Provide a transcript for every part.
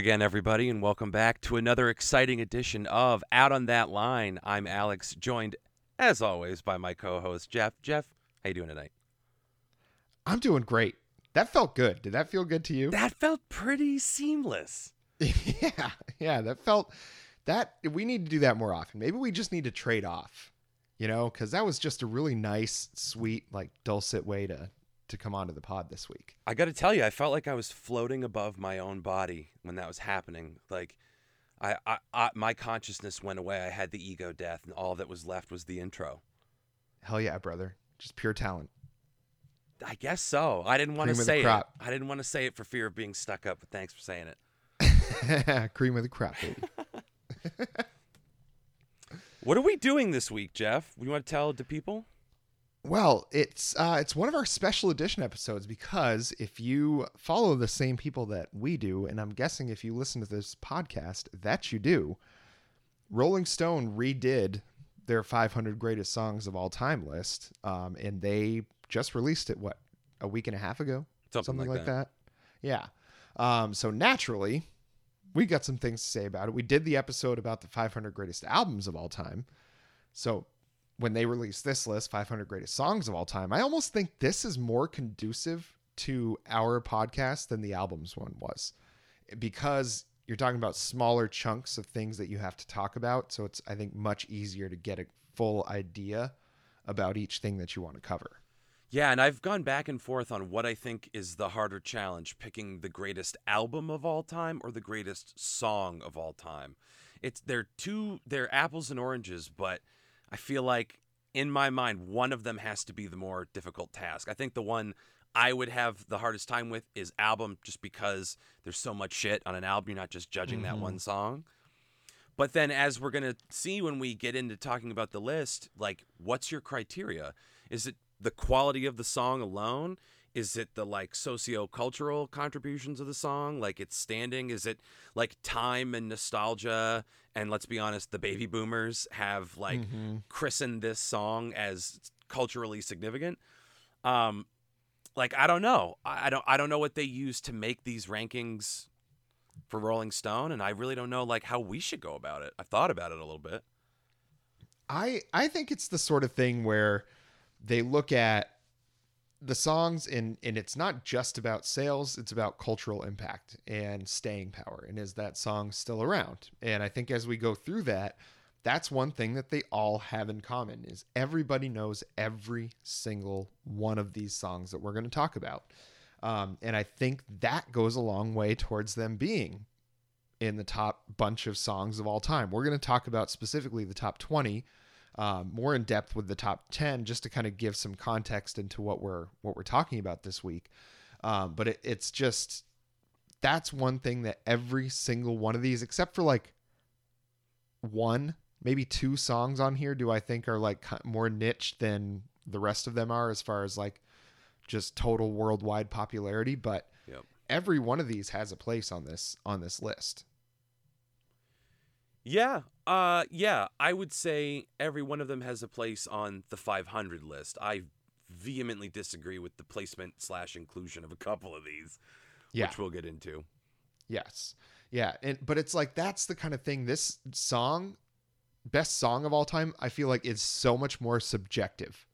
Again, everybody, and welcome back to another exciting edition of Out on That Line. I'm Alex, joined, as always, by my co-host Jeff. Jeff, how you doing tonight? I'm doing great. That felt good. Did that feel good to you? That felt pretty seamless. yeah, yeah. That felt that we need to do that more often. Maybe we just need to trade off, you know, because that was just a really nice, sweet, like dulcet way to to come onto the pod this week. I got to tell you, I felt like I was floating above my own body when that was happening. Like, I, I, I my consciousness went away. I had the ego death, and all that was left was the intro. Hell yeah, brother! Just pure talent. I guess so. I didn't want to Cream say it. I didn't want to say it for fear of being stuck up. But thanks for saying it. Cream of the crop, baby. What are we doing this week, Jeff? We want to tell the people? Well, it's uh, it's one of our special edition episodes because if you follow the same people that we do, and I'm guessing if you listen to this podcast, that you do, Rolling Stone redid their 500 greatest songs of all time list, um, and they just released it what a week and a half ago, Something like that. Yeah. Um, so naturally, we got some things to say about it. We did the episode about the 500 greatest albums of all time. So when they released this list, 500 greatest songs of all time, I almost think this is more conducive to our podcast than the albums one was because you're talking about smaller chunks of things that you have to talk about. So it's, I think, much easier to get a full idea about each thing that you want to cover. Yeah, and I've gone back and forth on what I think is the harder challenge picking the greatest album of all time or the greatest song of all time. It's they're two they're apples and oranges, but I feel like in my mind one of them has to be the more difficult task. I think the one I would have the hardest time with is album just because there's so much shit on an album, you're not just judging that Mhm. one song. But then as we're going to see when we get into talking about the list, like what's your criteria? Is it the quality of the song alone? Is it the like socio-cultural contributions of the song? Like its standing? Is it like time and nostalgia? And let's be honest, the baby boomers have like Mhm. christened this song as culturally significant. Um like I don't know. I I don't I don't know what they use to make these rankings for Rolling Stone and I really don't know like how we should go about it. I've thought about it a little bit. I I think it's the sort of thing where they look at the songs and and it's not just about sales, it's about cultural impact and staying power. And is that song still around? And I think as we go through that, that's one thing that they all have in common is everybody knows every single one of these songs that we're going to talk about. Um, and I think that goes a long way towards them being in the top bunch of songs of all time. We're going to talk about specifically the top 20 um, more in depth with the top 10 just to kind of give some context into what we're what we're talking about this week um, but it, it's just that's one thing that every single one of these except for like one maybe two songs on here do i think are like more niche than the rest of them are as far as like just total worldwide popularity but Yep. every one of these has a place on this on this list Yeah. Uh yeah, I would say every one of them has a place on the 500 list. I vehemently disagree with the placement slash inclusion of a couple of these, yeah which we'll get into. Yes. Yeah, and but it's like that's the kind of thing this song best song of all time I feel like is so much more subjective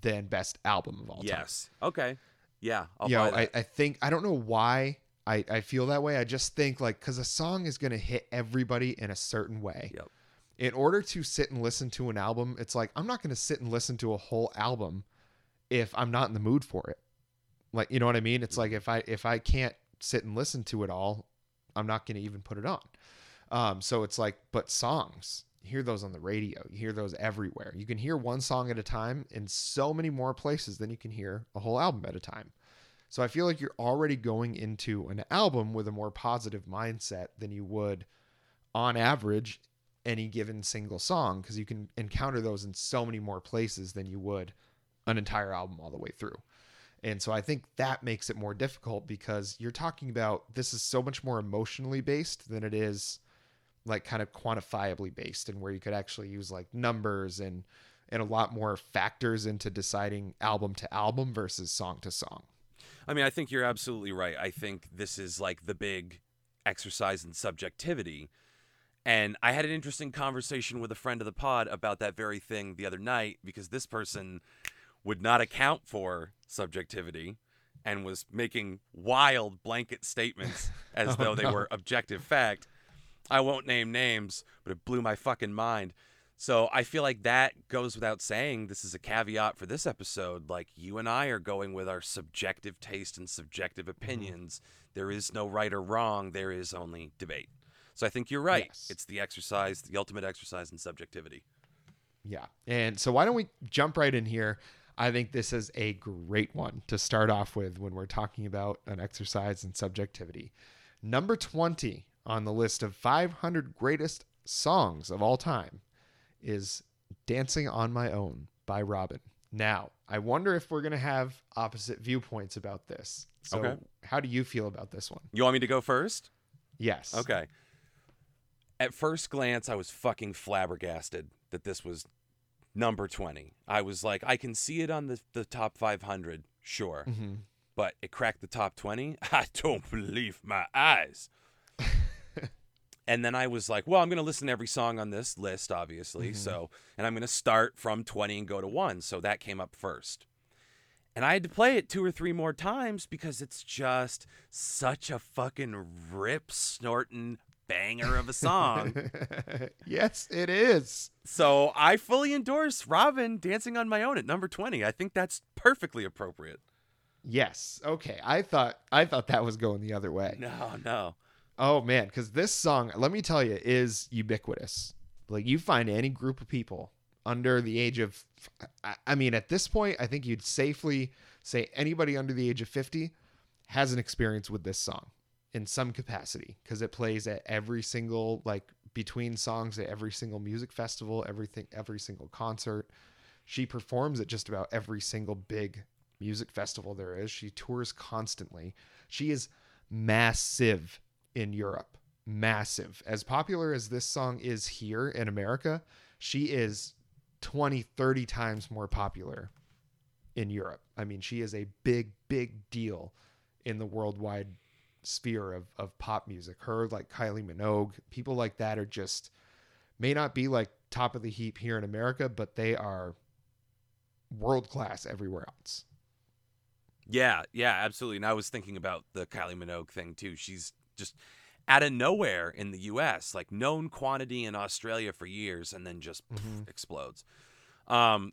than best album of all time. Yes. Okay. Yeah. I'll you know, I. I think I don't know why I, I feel that way. I just think like because a song is gonna hit everybody in a certain way. Yep. In order to sit and listen to an album, it's like I'm not gonna sit and listen to a whole album if I'm not in the mood for it. Like you know what I mean? It's like if I if I can't sit and listen to it all, I'm not gonna even put it on. Um, so it's like, but songs, you hear those on the radio, you hear those everywhere. You can hear one song at a time in so many more places than you can hear a whole album at a time. So I feel like you're already going into an album with a more positive mindset than you would on average any given single song because you can encounter those in so many more places than you would an entire album all the way through. And so I think that makes it more difficult because you're talking about this is so much more emotionally based than it is like kind of quantifiably based and where you could actually use like numbers and and a lot more factors into deciding album to album versus song to song. I mean, I think you're absolutely right. I think this is like the big exercise in subjectivity. And I had an interesting conversation with a friend of the pod about that very thing the other night because this person would not account for subjectivity and was making wild blanket statements as Oh, though they no. were objective fact. I won't name names, but it blew my fucking mind. So I feel like that goes without saying. This is a caveat for this episode. Like you and I are going with our subjective taste and subjective mm-hmm. opinions. There is no right or wrong. There is only debate. So I think you're right. Yes. It's the exercise, the ultimate exercise in subjectivity. Yeah. And so why don't we jump right in here? I think this is a great one to start off with when we're talking about an exercise in subjectivity. Number 20 on the list of 500 greatest songs of all time is Dancing on My Own by Robyn. Now, I wonder if we're going to have opposite viewpoints about this. So, Okay. how do you feel about this one? You want me to go first? Yes. Okay. At first glance, I was fucking flabbergasted that this was number 20. I was like, I can see it on the, the top 500, sure. hmm But it cracked the top 20? I don't believe my eyes. And then I was like, well, I'm going to listen to every song on this list, obviously. Mhm. So, and I'm going to start from 20 and go to 1. So that came up first. And I had to play it two or three more times because it's just such a fucking rip snorting banger of a song. yes, it is. so I fully endorse Robyn dancing on my own at number 20. I think that's perfectly appropriate. Yes. Okay. I thought I thought that was going the other way. No, no. Oh man, because this song, let me tell you, is ubiquitous. Like you find any group of people under the age of, I- mean, at this point, I think you'd safely say anybody under the age of fifty has an experience with this song in some capacity because it plays at every single like between songs at every single music festival, everything, every single concert. She performs at just about every single big music festival there is. She tours constantly. She is massive in Europe. Massive. As popular as this song is here in America, she is 20, 30 times more popular in Europe. I mean, she is a big, big deal in the worldwide sphere of, of pop music. Her, like Kylie Minogue, people like that are just, may not be like top of the heap here in America, but they are world class everywhere else. Yeah, yeah, absolutely. And I was thinking about the Kylie Minogue thing too. She's just out of nowhere in the US, like known quantity in Australia for years and then just pff, Mhm. explodes. Um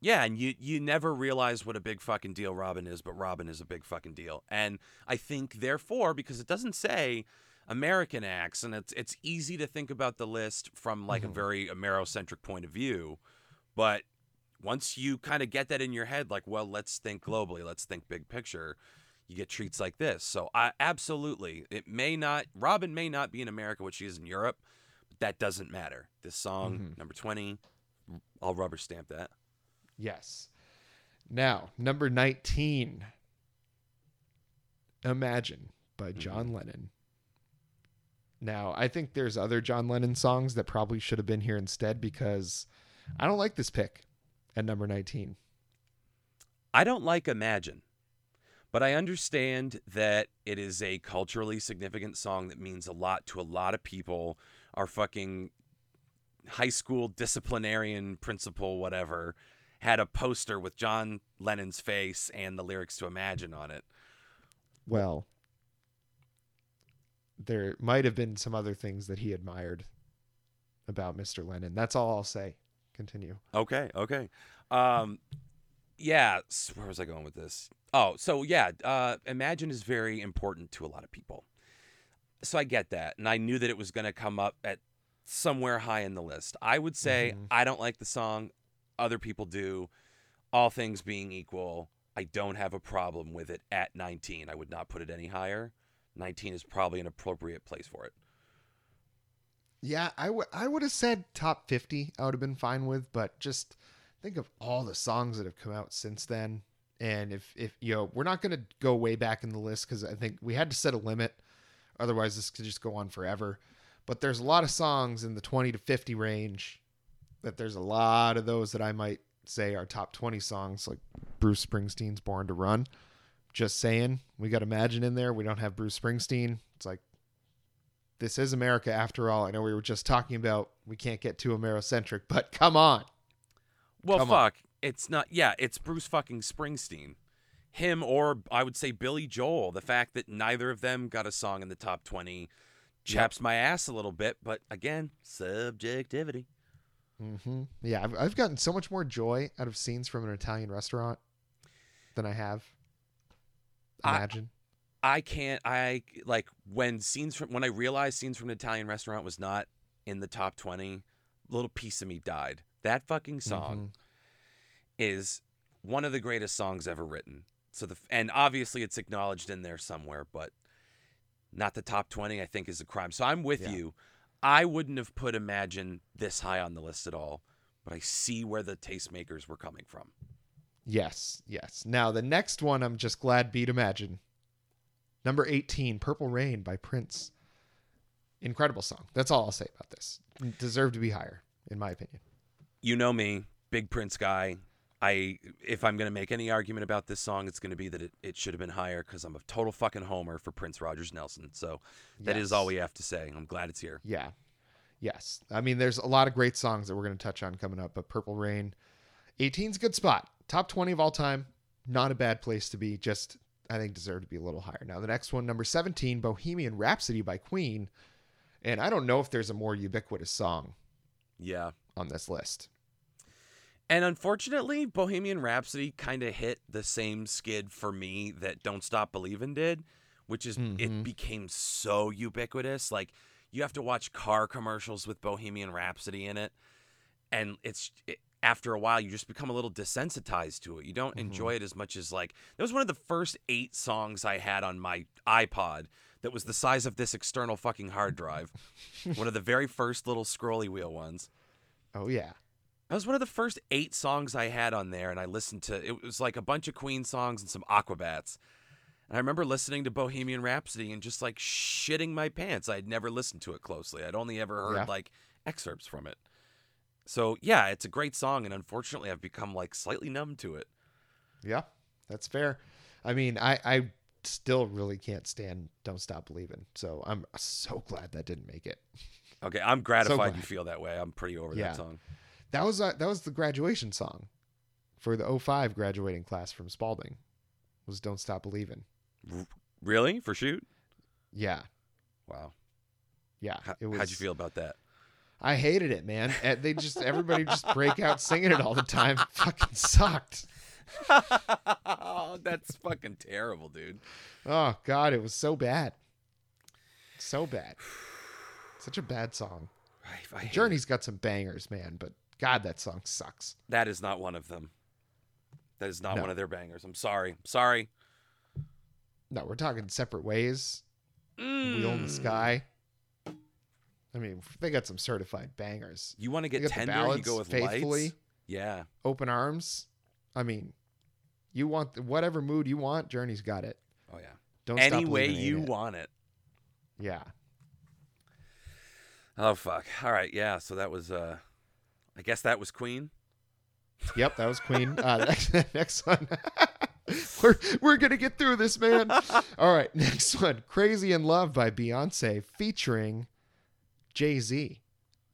yeah, and you you never realize what a big fucking deal Robyn is, but Robyn is a big fucking deal. And I think therefore because it doesn't say American acts and it's it's easy to think about the list from like a Mhm. very Amerocentric point of view, but once you kind of get that in your head like well let's think globally let's think big picture you get treats like this so i absolutely it may not robyn may not be in america what she is in europe but that doesn't matter this song Mhm. number 20 i'll rubber stamp that Yes. Now, number 19. Imagine by John Lennon. Now, I think there's other John Lennon songs that probably should have been here instead because I don't like this pick at number 19. i don't like imagine but i understand that it is a culturally significant song that means a lot to a lot of people our fucking high school disciplinarian principal whatever had a poster with john lennon's face and the lyrics to imagine on it Well, there might have been some other things that he admired about Mr. Lennon. That's all I'll say. Continue. Okay, okay. Um yeah, where was I going with this? Oh, so yeah, uh Imagine is very important to a lot of people. So I get that, and I knew that it was going to come up at somewhere high in the list. I would say Mhm. I don't like the song, other people do. All things being equal, I don't have a problem with it at 19. I would not put it any higher. 19 is probably an appropriate place for it. Yeah, I would I would have said top 50 I would have been fine with, but just think of all the songs that have come out since then. And if if you know, we're not going to go way back in the list cuz I think we had to set a limit otherwise this could just go on forever. But there's a lot of songs in the 20 to 50 range that there's a lot of those that I might say are top 20 songs like Bruce Springsteen's Born to Run. Just saying, we got Imagine in there. We don't have Bruce Springsteen. It's like this is America after all. I know we were just talking about we can't get too Amerocentric, but come on. Well, Come on. fuck. It's not. Yeah, it's Bruce fucking Springsteen. Him or I would say Billy Joel. The fact that neither of them got a song in the top 20 chaps my ass a little bit, but again, subjectivity. Mm-hmm. Yeah, I've, I've gotten so much more joy out of scenes from an Italian restaurant than I have. I- Imagine. I can't. I like when scenes from when I realized scenes from an Italian restaurant was not in the top 20, a little piece of me died. That fucking song Mhm. is one of the greatest songs ever written. So the and obviously it's acknowledged in there somewhere, but not the top 20 I think is a crime. So I'm with Yeah. you. I wouldn't have put Imagine this high on the list at all, but I see where the tastemakers were coming from. Yes, yes. Now the next one, I'm just glad beat Imagine. Number 18, Purple Rain by Prince. Incredible song. That's all I'll say about this. Deserve to be higher, in my opinion. You know me, big Prince guy. I if I'm going to make any argument about this song, it's going to be that it, it should have been higher cuz I'm a total fucking homer for Prince Rogers Nelson. So that is Yes. all we have to say. I'm glad it's here. Yeah. Yes. I mean, there's a lot of great songs that we're going to touch on coming up, but Purple Rain, 18's a good spot. Top 20 of all time. Not a bad place to be. Just, I think, deserve to be a little higher. Now, the next one, number 17, Bohemian Rhapsody by Queen. And I don't know if there's a more ubiquitous song Yeah. on this list. And unfortunately, Bohemian Rhapsody kind of hit the same skid for me that Don't Stop Believin' did, which is Mhm. it became so ubiquitous. Like you have to watch car commercials with Bohemian Rhapsody in it, and it's it, after a while you just become a little desensitized to it. You don't Mhm. enjoy it as much as like that was one of the first eight songs I had on my iPod that was the size of this external fucking hard drive. one of the very first little scrolly wheel ones. Oh, yeah. That was one of the first eight songs I had on there, and I listened to it was like a bunch of Queen songs and some Aquabats. And I remember listening to Bohemian Rhapsody and just like shitting my pants. I'd never listened to it closely. I'd only ever heard Yeah. like excerpts from it. So yeah, it's a great song, and unfortunately, I've become like slightly numb to it. Yeah, that's fair. I mean, I, I still really can't stand Don't Stop Believing. So I'm so glad that didn't make it. Okay, I'm gratified you feel that way. I'm pretty over Yeah. that song. That was uh, that was the graduation song for the 05 graduating class from Spalding. Was Don't Stop Believing. Really? For shoot? Yeah. Wow. Yeah. How, it was how'd you feel about that? I hated it, man. Uh, They just everybody just break out singing it all the time. Fucking sucked. oh, that's fucking terrible, dude. Oh god, it was so bad. So bad. Such a bad song. I, I hate it. Journey's got some bangers, man, but god that song sucks. That is not one of them. That is not No. one of their bangers. I'm sorry. Sorry. No, we're talking separate ways. Wheel in the Mm. Sky. I mean, they got some certified bangers. You want to get tender? You go with faithfully. lights. Yeah. Open arms. I mean, you want whatever mood you want. Journey's got it. Oh yeah. Don't Any stop way you it. want it. Yeah. Oh fuck. All right. Yeah. So that was. uh I guess that was Queen. Yep, that was Queen. Uh, next, next one. we're we're gonna get through this, man. All right, next one. "Crazy in Love" by Beyonce featuring Jay Z.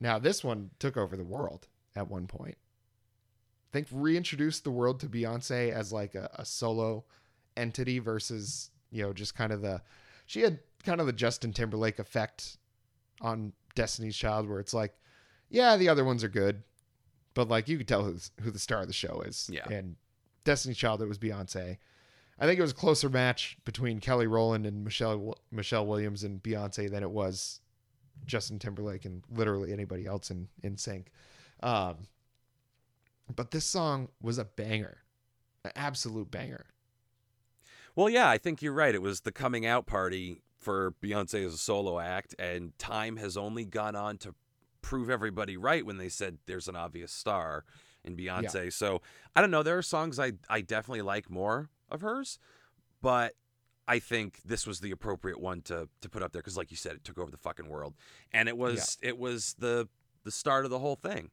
Now, this one took over the world at one point. I think reintroduced the world to Beyonce as like a, a solo entity versus you know just kind of the she had kind of the Justin Timberlake effect on Destiny's Child, where it's like, yeah, the other ones are good, but like you could tell who's, who the star of the show is. Yeah. And Destiny Child, it was Beyonce. I think it was a closer match between Kelly Rowland and Michelle Michelle Williams and Beyonce than it was Justin Timberlake and literally anybody else in NSYNC. Um, but this song was a banger, an absolute banger. Well, yeah, I think you're right. It was the coming out party for Beyonce as a solo act, and time has only gone on to prove everybody right when they said there's an obvious star in Beyonce. So I don't know. There are songs I, I definitely like more of hers, but I think this was the appropriate one to to put up there because, like you said, it took over the fucking world, and it was it was the the start of the whole thing.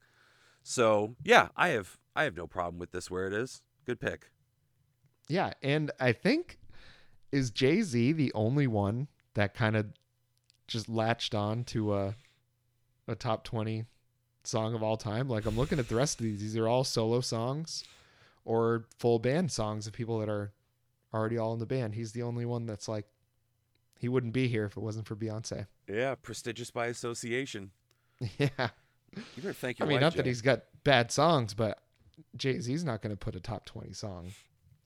So yeah, I have I have no problem with this where it is. Good pick. Yeah, and I think is Jay Z the only one that kind of just latched on to a a top 20 song of all time. Like I'm looking at the rest of these. These are all solo songs or full band songs of people that are already all in the band. He's the only one that's like he wouldn't be here if it wasn't for Beyonce. Yeah, prestigious by association. yeah. You better thank I mean, wife, not that he's got bad songs, but Jay Z's not going to put a top 20 song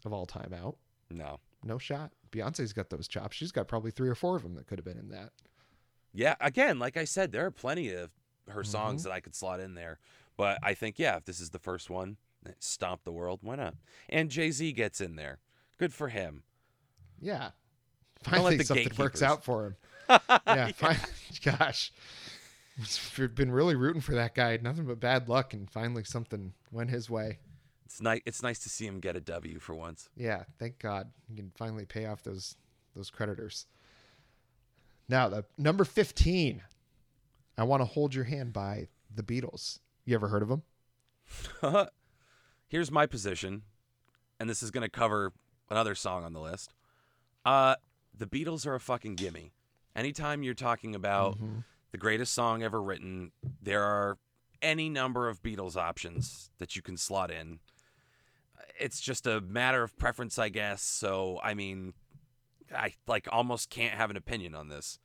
of all time out. No. No shot. Beyonce's got those chops. She's got probably three or four of them that could have been in that. Yeah, again, like I said, there are plenty of her Mm-hmm. songs that I could slot in there. But I think, yeah, if this is the first one, eh, stomp the world, why not? And Jay Z gets in there. Good for him. Yeah. Finally, something works out for him. Yeah. fin- gosh. We've been really rooting for that guy. Nothing but bad luck, and finally something went his way. It's nice. It's nice to see him get a W for once. Yeah, thank God. You can finally pay off those those creditors. Now, the number 15. I want to hold your hand by the Beatles. You ever heard of them? Here's my position, and this is going to cover another song on the list. Uh, the Beatles are a fucking gimme. Anytime you're talking about the greatest song ever written, there are any number of Beatles options that you can slot in. It's just a matter of preference, I guess. So, I mean, I like almost can't have an opinion on this.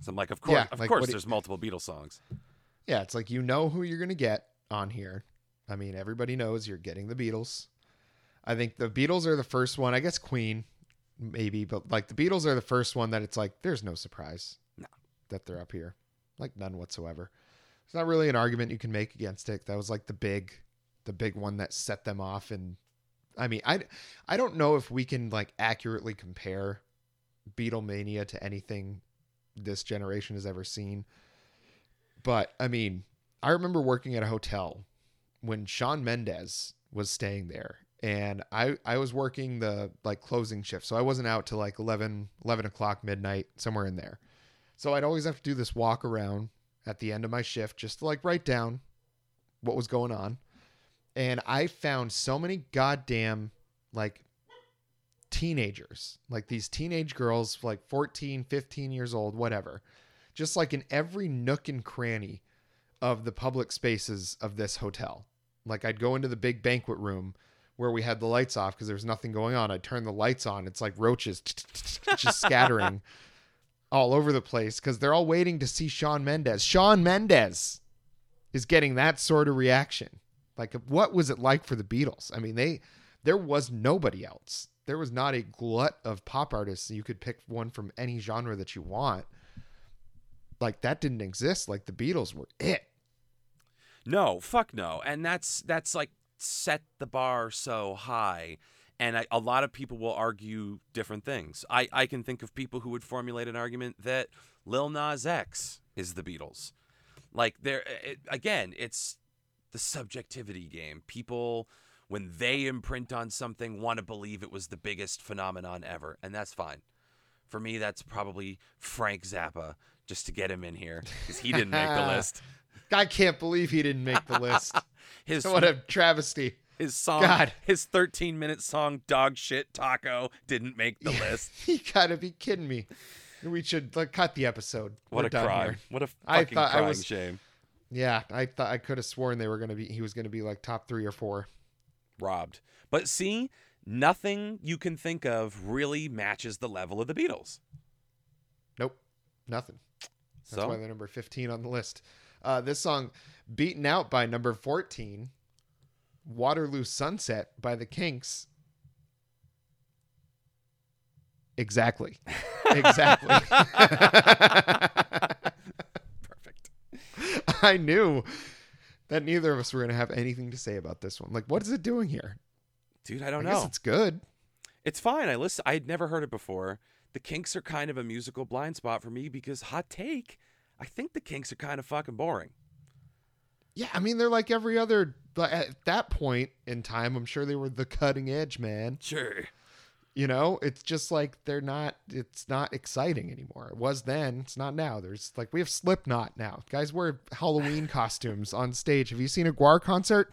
So I'm like, of course, Yeah, of like, course, do you- there's multiple Beatles songs. Yeah, it's like you know who you're going to get on here. I mean, everybody knows you're getting the Beatles. I think the Beatles are the first one. I guess Queen, maybe, but like the Beatles are the first one that it's like there's no surprise No. that they're up here, like none whatsoever. It's not really an argument you can make against it. That was like the big, the big one that set them off. And I mean, I, I don't know if we can like accurately compare Beatlemania to anything this generation has ever seen. But I mean, I remember working at a hotel when Shawn Mendes was staying there. And I, I was working the like closing shift. So I wasn't out till like 11, 11 o'clock midnight, somewhere in there. So I'd always have to do this walk around at the end of my shift just to like write down what was going on. And I found so many goddamn like teenagers, like these teenage girls, like 14, 15 years old, whatever, just like in every nook and cranny of the public spaces of this hotel. Like I'd go into the big banquet room where we had the lights off because there was nothing going on. I'd turn the lights on. It's like roaches just scattering all over the place because they're all waiting to see Shawn Mendes. Shawn Mendes is getting that sort of reaction. Like, what was it like for the Beatles? I mean, they there was nobody else. There was not a glut of pop artists. You could pick one from any genre that you want. Like that didn't exist. Like the Beatles were it. No, fuck no. And that's that's like set the bar so high. And I, a lot of people will argue different things. I, I can think of people who would formulate an argument that Lil Nas X is the Beatles. Like there it, again, it's the subjectivity game. People when they imprint on something want to believe it was the biggest phenomenon ever, and that's fine. For me, that's probably Frank Zappa, just to get him in here because he didn't make the list. I can't believe he didn't make the list. His what a travesty. his song, God. his 13 minute song, Dog Shit Taco, didn't make the list. you gotta be kidding me. We should like cut the episode. What We're a crime. here. What a I fucking thought I was- shame. Yeah, I thought I could have sworn they were gonna be. He was gonna be like top three or four. Robbed. But see, nothing you can think of really matches the level of the Beatles. Nope, nothing. That's So why they're number 15 on the list. Uh, this song, beaten out by number 14, Waterloo Sunset by the Kinks. Exactly. Exactly. perfect. I knew that neither of us were going to have anything to say about this one. Like, what is it doing here? Dude, I don't I guess know. it's good. It's fine. I listen. I'd never heard it before. The Kinks are kind of a musical blind spot for me because hot take. I think the Kinks are kind of fucking boring. Yeah, I mean, they're like every other. But at that point in time, I'm sure they were the cutting edge, man. Sure. You know, it's just like they're not. It's not exciting anymore. It was then. It's not now. There's like we have Slipknot now. Guys wear Halloween costumes on stage. Have you seen a Gwar concert?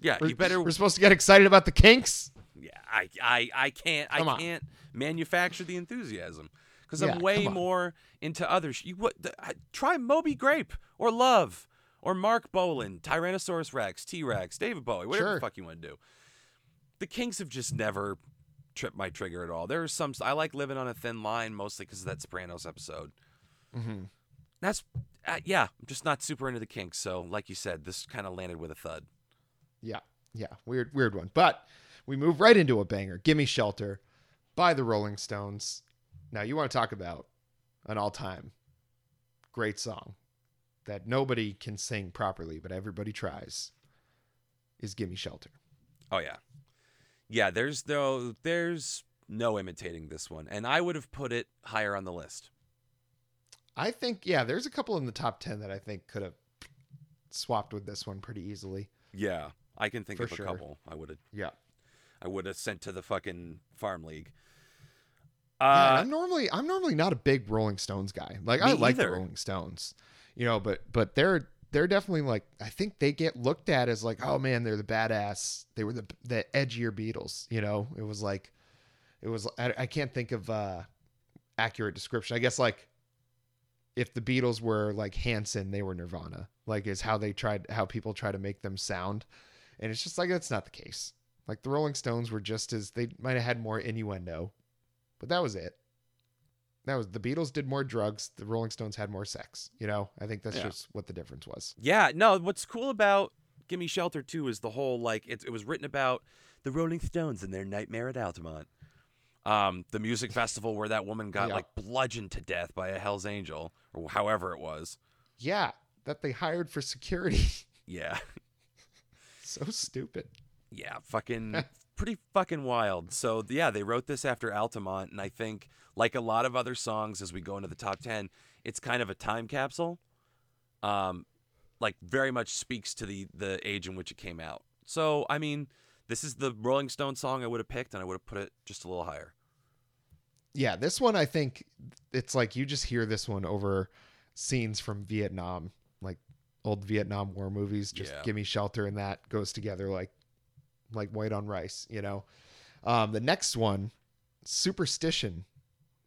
Yeah, We're, you better. We're supposed to get excited about the Kinks. Yeah, I, I, I can't, I on. can't manufacture the enthusiasm because Yeah, I'm way more into others. You what? The, try Moby Grape or Love or Marc Bolan, Tyrannosaurus Rex, T Rex, David Bowie, whatever Sure. the fuck you want to do. The Kinks have just never tripped my trigger at all. There are some I like living on a thin line mostly because of that Sopranos episode. hmm That's uh, yeah, I'm just not super into the Kinks. So like you said, this kind of landed with a thud. Yeah, yeah, weird, weird one. But we move right into a banger. "Gimme Shelter" by the Rolling Stones. Now you want to talk about an all-time great song that nobody can sing properly, but everybody tries. Is "Gimme Shelter"? Oh yeah, yeah. There's no there's no imitating this one, and I would have put it higher on the list. I think yeah, there's a couple in the top ten that I think could have swapped with this one pretty easily. Yeah, I can think For of a couple. I would have Yeah. I would have sent to the fucking farm league. Uh, and I'm normally I'm normally not a big Rolling Stones guy. Like I like either. the Rolling Stones, you know, but but they're they're definitely like I think they get looked at as like oh man they're the badass they were the the edgier Beatles. You know, it was like it was I, I can't think of uh accurate description. I guess like if the Beatles were like Hanson, they were Nirvana. Like is how they tried how people try to make them sound, and it's just like that's not the case. Like the Rolling Stones were just as they might have had more innuendo, but that was it. That was the Beatles did more drugs. The Rolling Stones had more sex. You know, I think that's Yeah. just what the difference was. yeah, no. What's cool about "Gimme Shelter" too is the whole like it, it was written about the Rolling Stones and their nightmare at Altamont. Um, the music festival where that woman got Yeah. like bludgeoned to death by a Hell's Angel or however it was. Yeah, that they hired for security. Yeah, so stupid. yeah, fucking pretty fucking wild. So yeah, they wrote this after Altamont, and I think like a lot of other songs as we go into the top ten, it's kind of a time capsule. Um, like very much speaks to the the age in which it came out. So I mean, this is the Rolling Stone song I would have picked, and I would have put it just a little higher. Yeah, this one I think it's like you just hear this one over scenes from Vietnam, like old Vietnam War movies. Just Yeah. give me shelter, and that goes together like like white on rice. You know. Um, the next one, Superstition,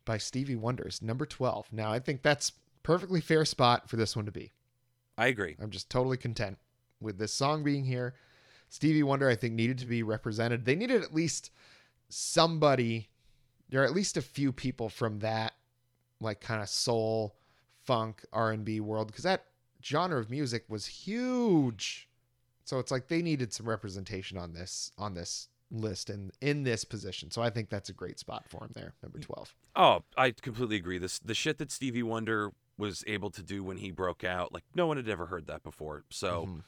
by Stevie Wonder's number twelve. Now I think that's perfectly fair spot for this one to be. I agree. I'm just totally content with this song being here. Stevie Wonder, I think, needed to be represented. They needed at least somebody, or at least a few people from that, like kind of soul, funk, R and B world, because that genre of music was huge. So it's like they needed some representation on this on this list and in this position. So I think that's a great spot for him there, number twelve. Oh, I completely agree. This the shit that Stevie Wonder was able to do when he broke out, like no one had ever heard that before. So Mhm.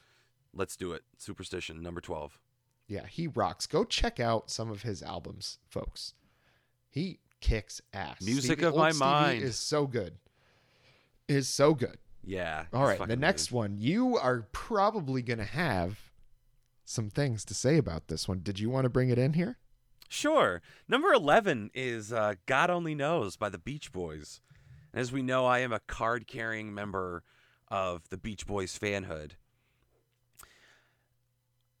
let's do it. Superstition number twelve. Yeah, he rocks. Go check out some of his albums, folks. He kicks ass. Music Stevie- of my Stevie mind. is so good. Is so good. Yeah. All right. the fucking next one, you are probably gonna have some things to say about this one. Did you want to bring it in here? Sure. Number 11 is uh, God Only Knows by the Beach Boys. And as we know, I am a card carrying member of the Beach Boys fanhood.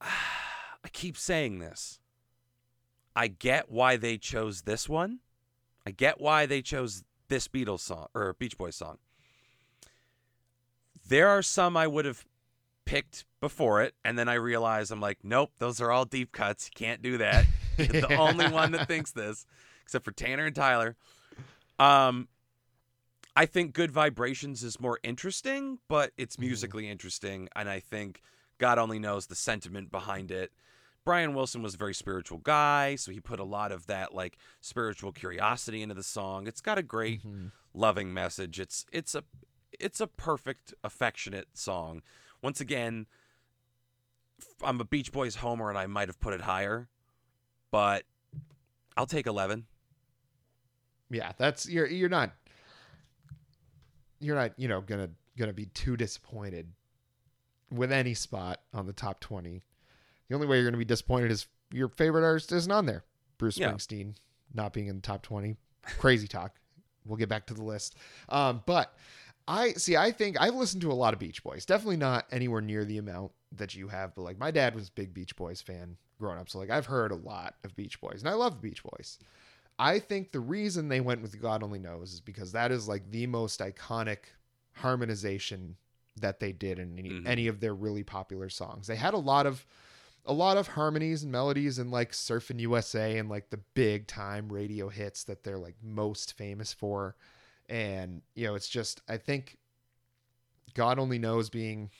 I keep saying this. I get why they chose this one. I get why they chose this Beatles song or Beach Boys song. There are some I would have picked before it, and then I realized I'm like, nope, those are all deep cuts. You can't do that. You're the only one that thinks this, except for Tanner and Tyler. Um, I think Good Vibrations is more interesting, but it's Mhm. musically interesting, and I think God only knows the sentiment behind it. Brian Wilson was a very spiritual guy, so he put a lot of that like spiritual curiosity into the song. It's got a great Mhm. loving message. It's it's a it's a perfect affectionate song. Once again, I'm a Beach Boys homer and I might have put it higher, but I'll take 11. Yeah, that's you're you're not you're not, you know, gonna gonna be too disappointed with any spot on the top twenty. The only way you're gonna be disappointed is your favorite artist isn't on there. Bruce Yeah. Springsteen not being in the top twenty. Crazy talk. We'll get back to the list. Um, but I see. I think I've listened to a lot of Beach Boys. Definitely not anywhere near the amount that you have. But like my dad was a big Beach Boys fan growing up, so like I've heard a lot of Beach Boys, and I love Beach Boys. I think the reason they went with God Only Knows is because that is like the most iconic harmonization that they did in any, Mhm. any of their really popular songs. They had a lot of a lot of harmonies and melodies in like Surfing USA and like the big time radio hits that they're like most famous for. And you know, it's just I think God Only Knows being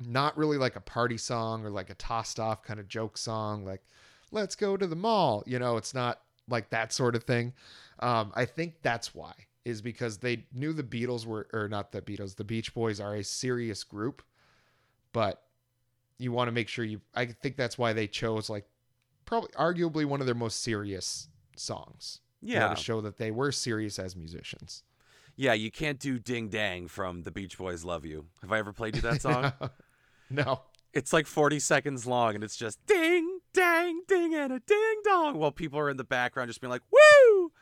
not really like a party song or like a tossed off kind of joke song like let's go to the mall you know it's not like that sort of thing. Um, i think that's why is because they knew the beatles were or not the beatles the beach boys are a serious group but you want to make sure you i think that's why they chose like probably arguably one of their most serious songs. You know, Yeah. to show that they were serious as musicians Yeah, you can't do Ding Dang from the Beach Boys Love You. Have I ever played you that song? no it's like 40 seconds long and it's just ding, dang, ding, and a ding dong while people are in the background just being like, woo!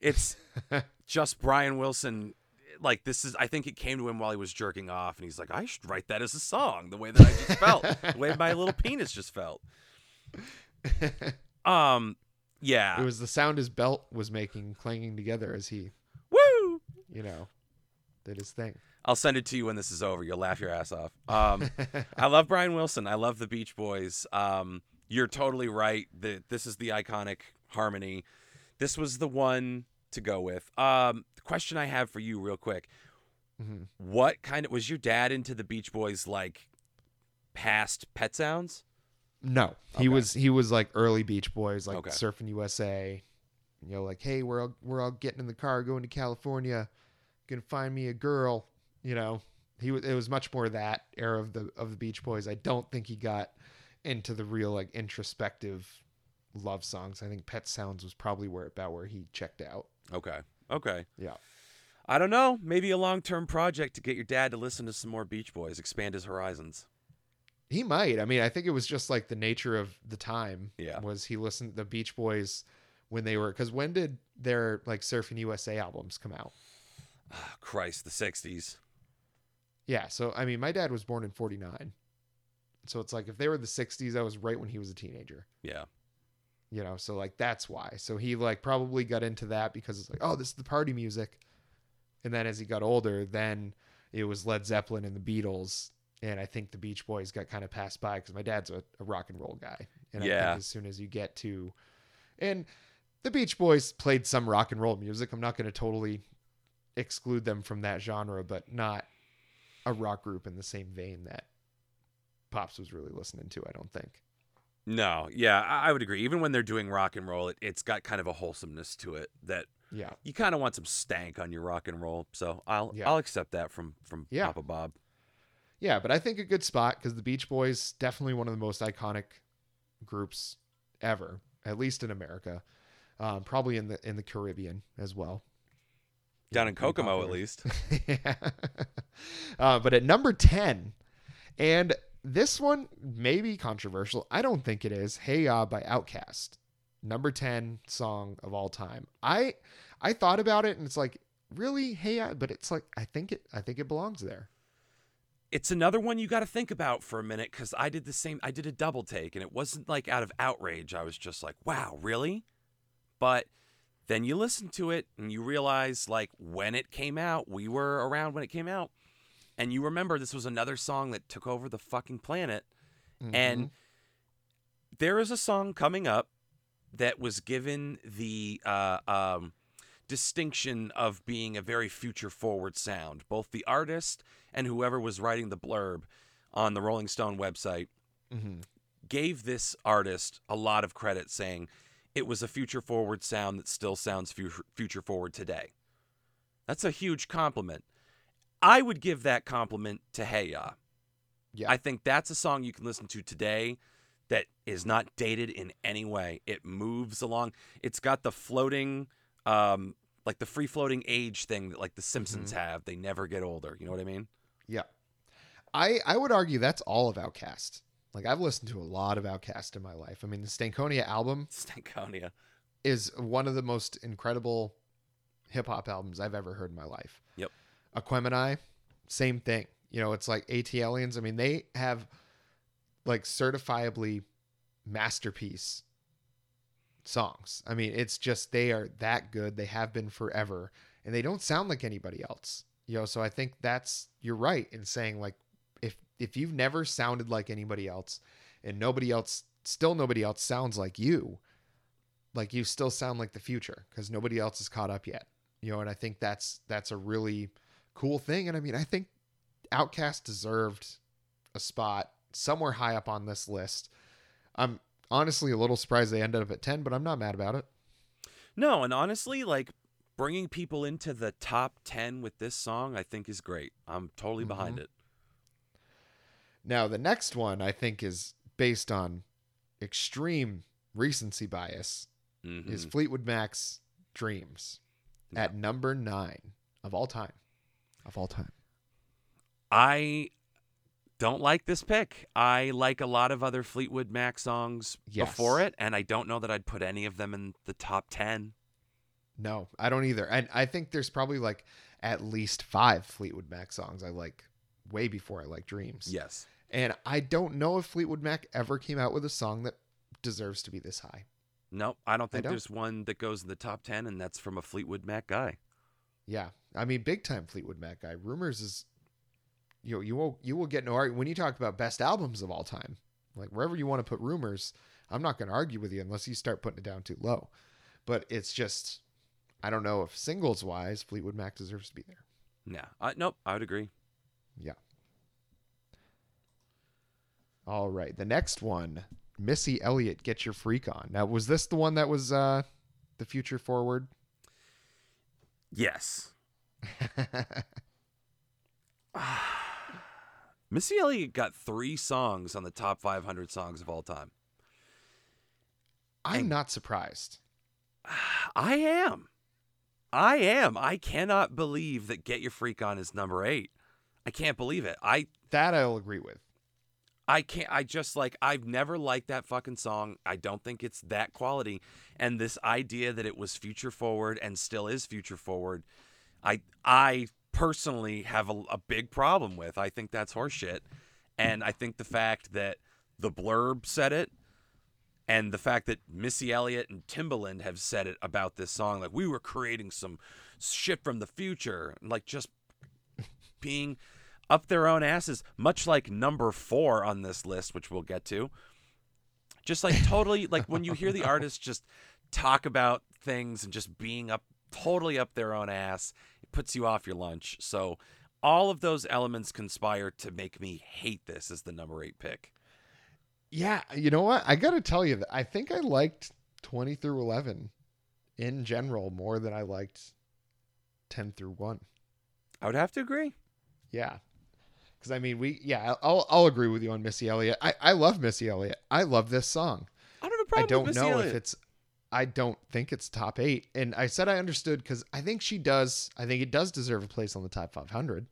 It's just Brian Wilson. Like, this is, I think it came to him while he was jerking off and he's like, I should write that as a song the way that I just felt, the way my little penis just felt. Um, yeah. it was the sound his belt was making clanging together as he! You know did his thing I'll send it to you when this is over. You'll laugh your ass off. Um, I love Brian Wilson. I love the Beach Boys. Um, you're totally right. that this is the iconic harmony. This was the one to go with. Um, the question I have for you, real quick: Mhm. What kind of was your dad into the Beach Boys? Like past Pet Sounds? No, Okay. he was he was like early Beach Boys, like Okay. Surfing USA. You know, like hey, we're all, we're all getting in the car, going to California, gonna find me a girl. You know, he was it was much more that era of the of the Beach Boys. I don't think he got into the real like introspective love songs. I think Pet Sounds was probably where about where he checked out. Okay. Okay. Yeah. I don't know. Maybe a long-term project to get your dad to listen to some more Beach Boys, expand his horizons. He might. I mean, I think it was just like the nature of the time. Yeah. Was he listened the Beach Boys when they were because when did their like Surfing USA albums come out? Christ, the '60s. Yeah. So I mean, my dad was born in '49, so it's like if they were the '60s, that was right when he was a teenager. Yeah. You know, so like that's why. So he like probably got into that because it's like, oh, this is the party music. And then as he got older, then it was Led Zeppelin and the Beatles. And I think the Beach Boys got kind of passed by because my dad's a, a rock and roll guy. And I Yeah. think as soon as you get to, and the Beach Boys played some rock and roll music. I'm not going to totally exclude them from that genre, but not a rock group in the same vein that Pops was really listening to, I don't think. No, yeah, I, would agree. Even when they're doing rock and roll, it, it's got kind of a wholesomeness to it that Yeah. you kind of want some stank on your rock and roll. So I'll Yeah. I'll accept that from from Yeah. Papa Bob. Yeah, but I think a good spot because the Beach Boys definitely one of the most iconic groups ever, at least in America. Um, probably in the in the Caribbean as well. Down in Kokomo, at least. yeah. uh, but at number ten, and this one may be controversial. I don't think it is. Hey Ya by Outkast, number ten song of all time. I I thought about it and it's like really Hey Ya, but it's like I think it I think it belongs there. It's another one you got to think about for a minute because I did the same. I did a double take, and it wasn't like out of outrage. I was just like, "Wow, really?" But then you listen to it and you realize, like, when it came out, we were around when it came out, and you remember this was another song that took over the fucking planet. And there is a song coming up that was given the uh, um, distinction of being a very future forward sound. Both the artist and whoever was writing the blurb on the Rolling Stone website Mhm. gave this artist a lot of credit, saying it was a future forward sound that still sounds future, forward today. That's a huge compliment. I would give that compliment to Hey Ya. Yeah. I think that's a song you can listen to today that is not dated in any way. It moves along. It's got the floating, um, like the free floating age thing that like the Simpsons have. They never get older. You know what I mean? Yeah. I I would argue that's all of Outkast. Like I've listened to a lot of Outkast in my life. I mean, the Stankonia album Stankonia. is one of the most incredible hip hop albums I've ever heard in my life. Yep. Aquemini, same thing. You know, it's like ATLiens. I mean, they have like certifiably masterpiece songs. I mean, it's just they are that good. They have been forever, and they don't sound like anybody else. You know, so I think that's you're right in saying like if you've never sounded like anybody else, and nobody else, still nobody else sounds like you, like you still sound like the future because nobody else is caught up yet. You know, and I think that's that's a really cool thing. And I mean, I think Outkast deserved a spot somewhere high up on this list. I'm honestly a little surprised they ended up at 10, but I'm not mad about it. No, and honestly, like bringing people into the top 10 with this song, I think is great. I'm totally Mm-hmm. behind it. Now, the next one I think is based on extreme recency bias Mhm. is Fleetwood Mac's Dreams at number 9 of all time. Of all time. I don't like this pick. I like a lot of other Fleetwood Mac songs Yes. before it, and I don't know that I'd put any of them in the top 10. No, I don't either. And I think there's probably like at least 5 Fleetwood Mac songs I like way before I like Dreams. Yes. And I don't know if Fleetwood Mac ever came out with a song that deserves to be this high. Nope, I don't think don't. there's one that goes in the top 10, and that's from a Fleetwood Mac guy. Yeah, I mean, big time Fleetwood Mac guy. Rumors is, you know, you will you will get no argument when you talk about best albums of all time. Like wherever you want to put Rumors, I'm not going to argue with you unless you start putting it down too low. But it's just, I don't know if singles wise, Fleetwood Mac deserves to be there. Yeah. Uh, nope, I would agree. Yeah. All right, the next one, Missy Elliott, get your freak on. Now, was this the one that was uh the future forward? Yes. Missy Elliott got three songs on the top 500 songs of all time. I'm And- not surprised. I am. I am. I cannot believe that Get Your Freak On is number eight. I can't believe it. I That I'll agree with. I can't I just like I've never liked that fucking song. I don't think it's that quality. And this idea that it was future forward and still is future forward, I I personally have a, a big problem with. I think that's horseshit. And I think the fact that the blurb said it and the fact that Missy Elliott and Timbaland have said it about this song, like we were creating some shit from the future, like just being up their own asses, much like number four on this list, which we'll get to. Just like totally, like when you hear the artist just talk about things and just being up totally up their own ass, it puts you off your lunch. So all of those elements conspire to make me hate this as the number eight pick. Yeah, you know what? I got to tell you that I think I liked 20 through 11 in general more than I liked 10 through 1. I would have to agree. Yeah. Cuz I mean, we yeah, I'll I'll agree with you on Missy Elliott. I I love Missy Elliott. I love this song. I don't have a I problem don't with know Elliott. if it's I don't think it's top 8. And I said I understood cuz I think she does I think it does deserve a place on the top 500.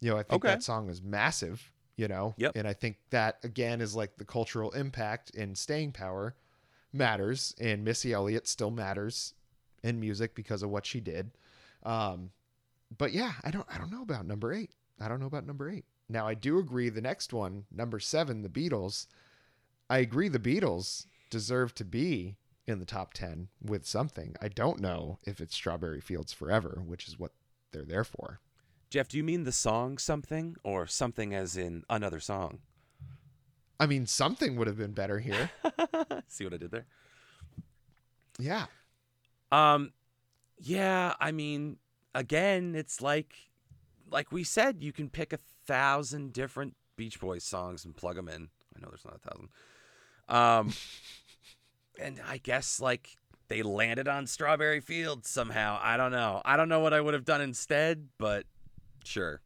You know, I think Okay. that song is massive, you know. Yep. And I think that again is like the cultural impact and staying power matters and Missy Elliott still matters in music because of what she did. Um but yeah, I don't I don't know about number 8. I don't know about number 8. Now I do agree the next one, number 7, the Beatles. I agree the Beatles deserve to be in the top 10 with something. I don't know if it's Strawberry Fields Forever, which is what they're there for. Jeff, do you mean the song something or something as in another song? I mean, something would have been better here. See what I did there? Yeah. Um, yeah, I mean, again, it's like, like we said, you can pick a thousand different Beach Boys songs and plug them in. I know there's not a thousand. Um, and I guess like they landed on Strawberry Fields somehow. I don't know. I don't know what I would have done instead, but sure.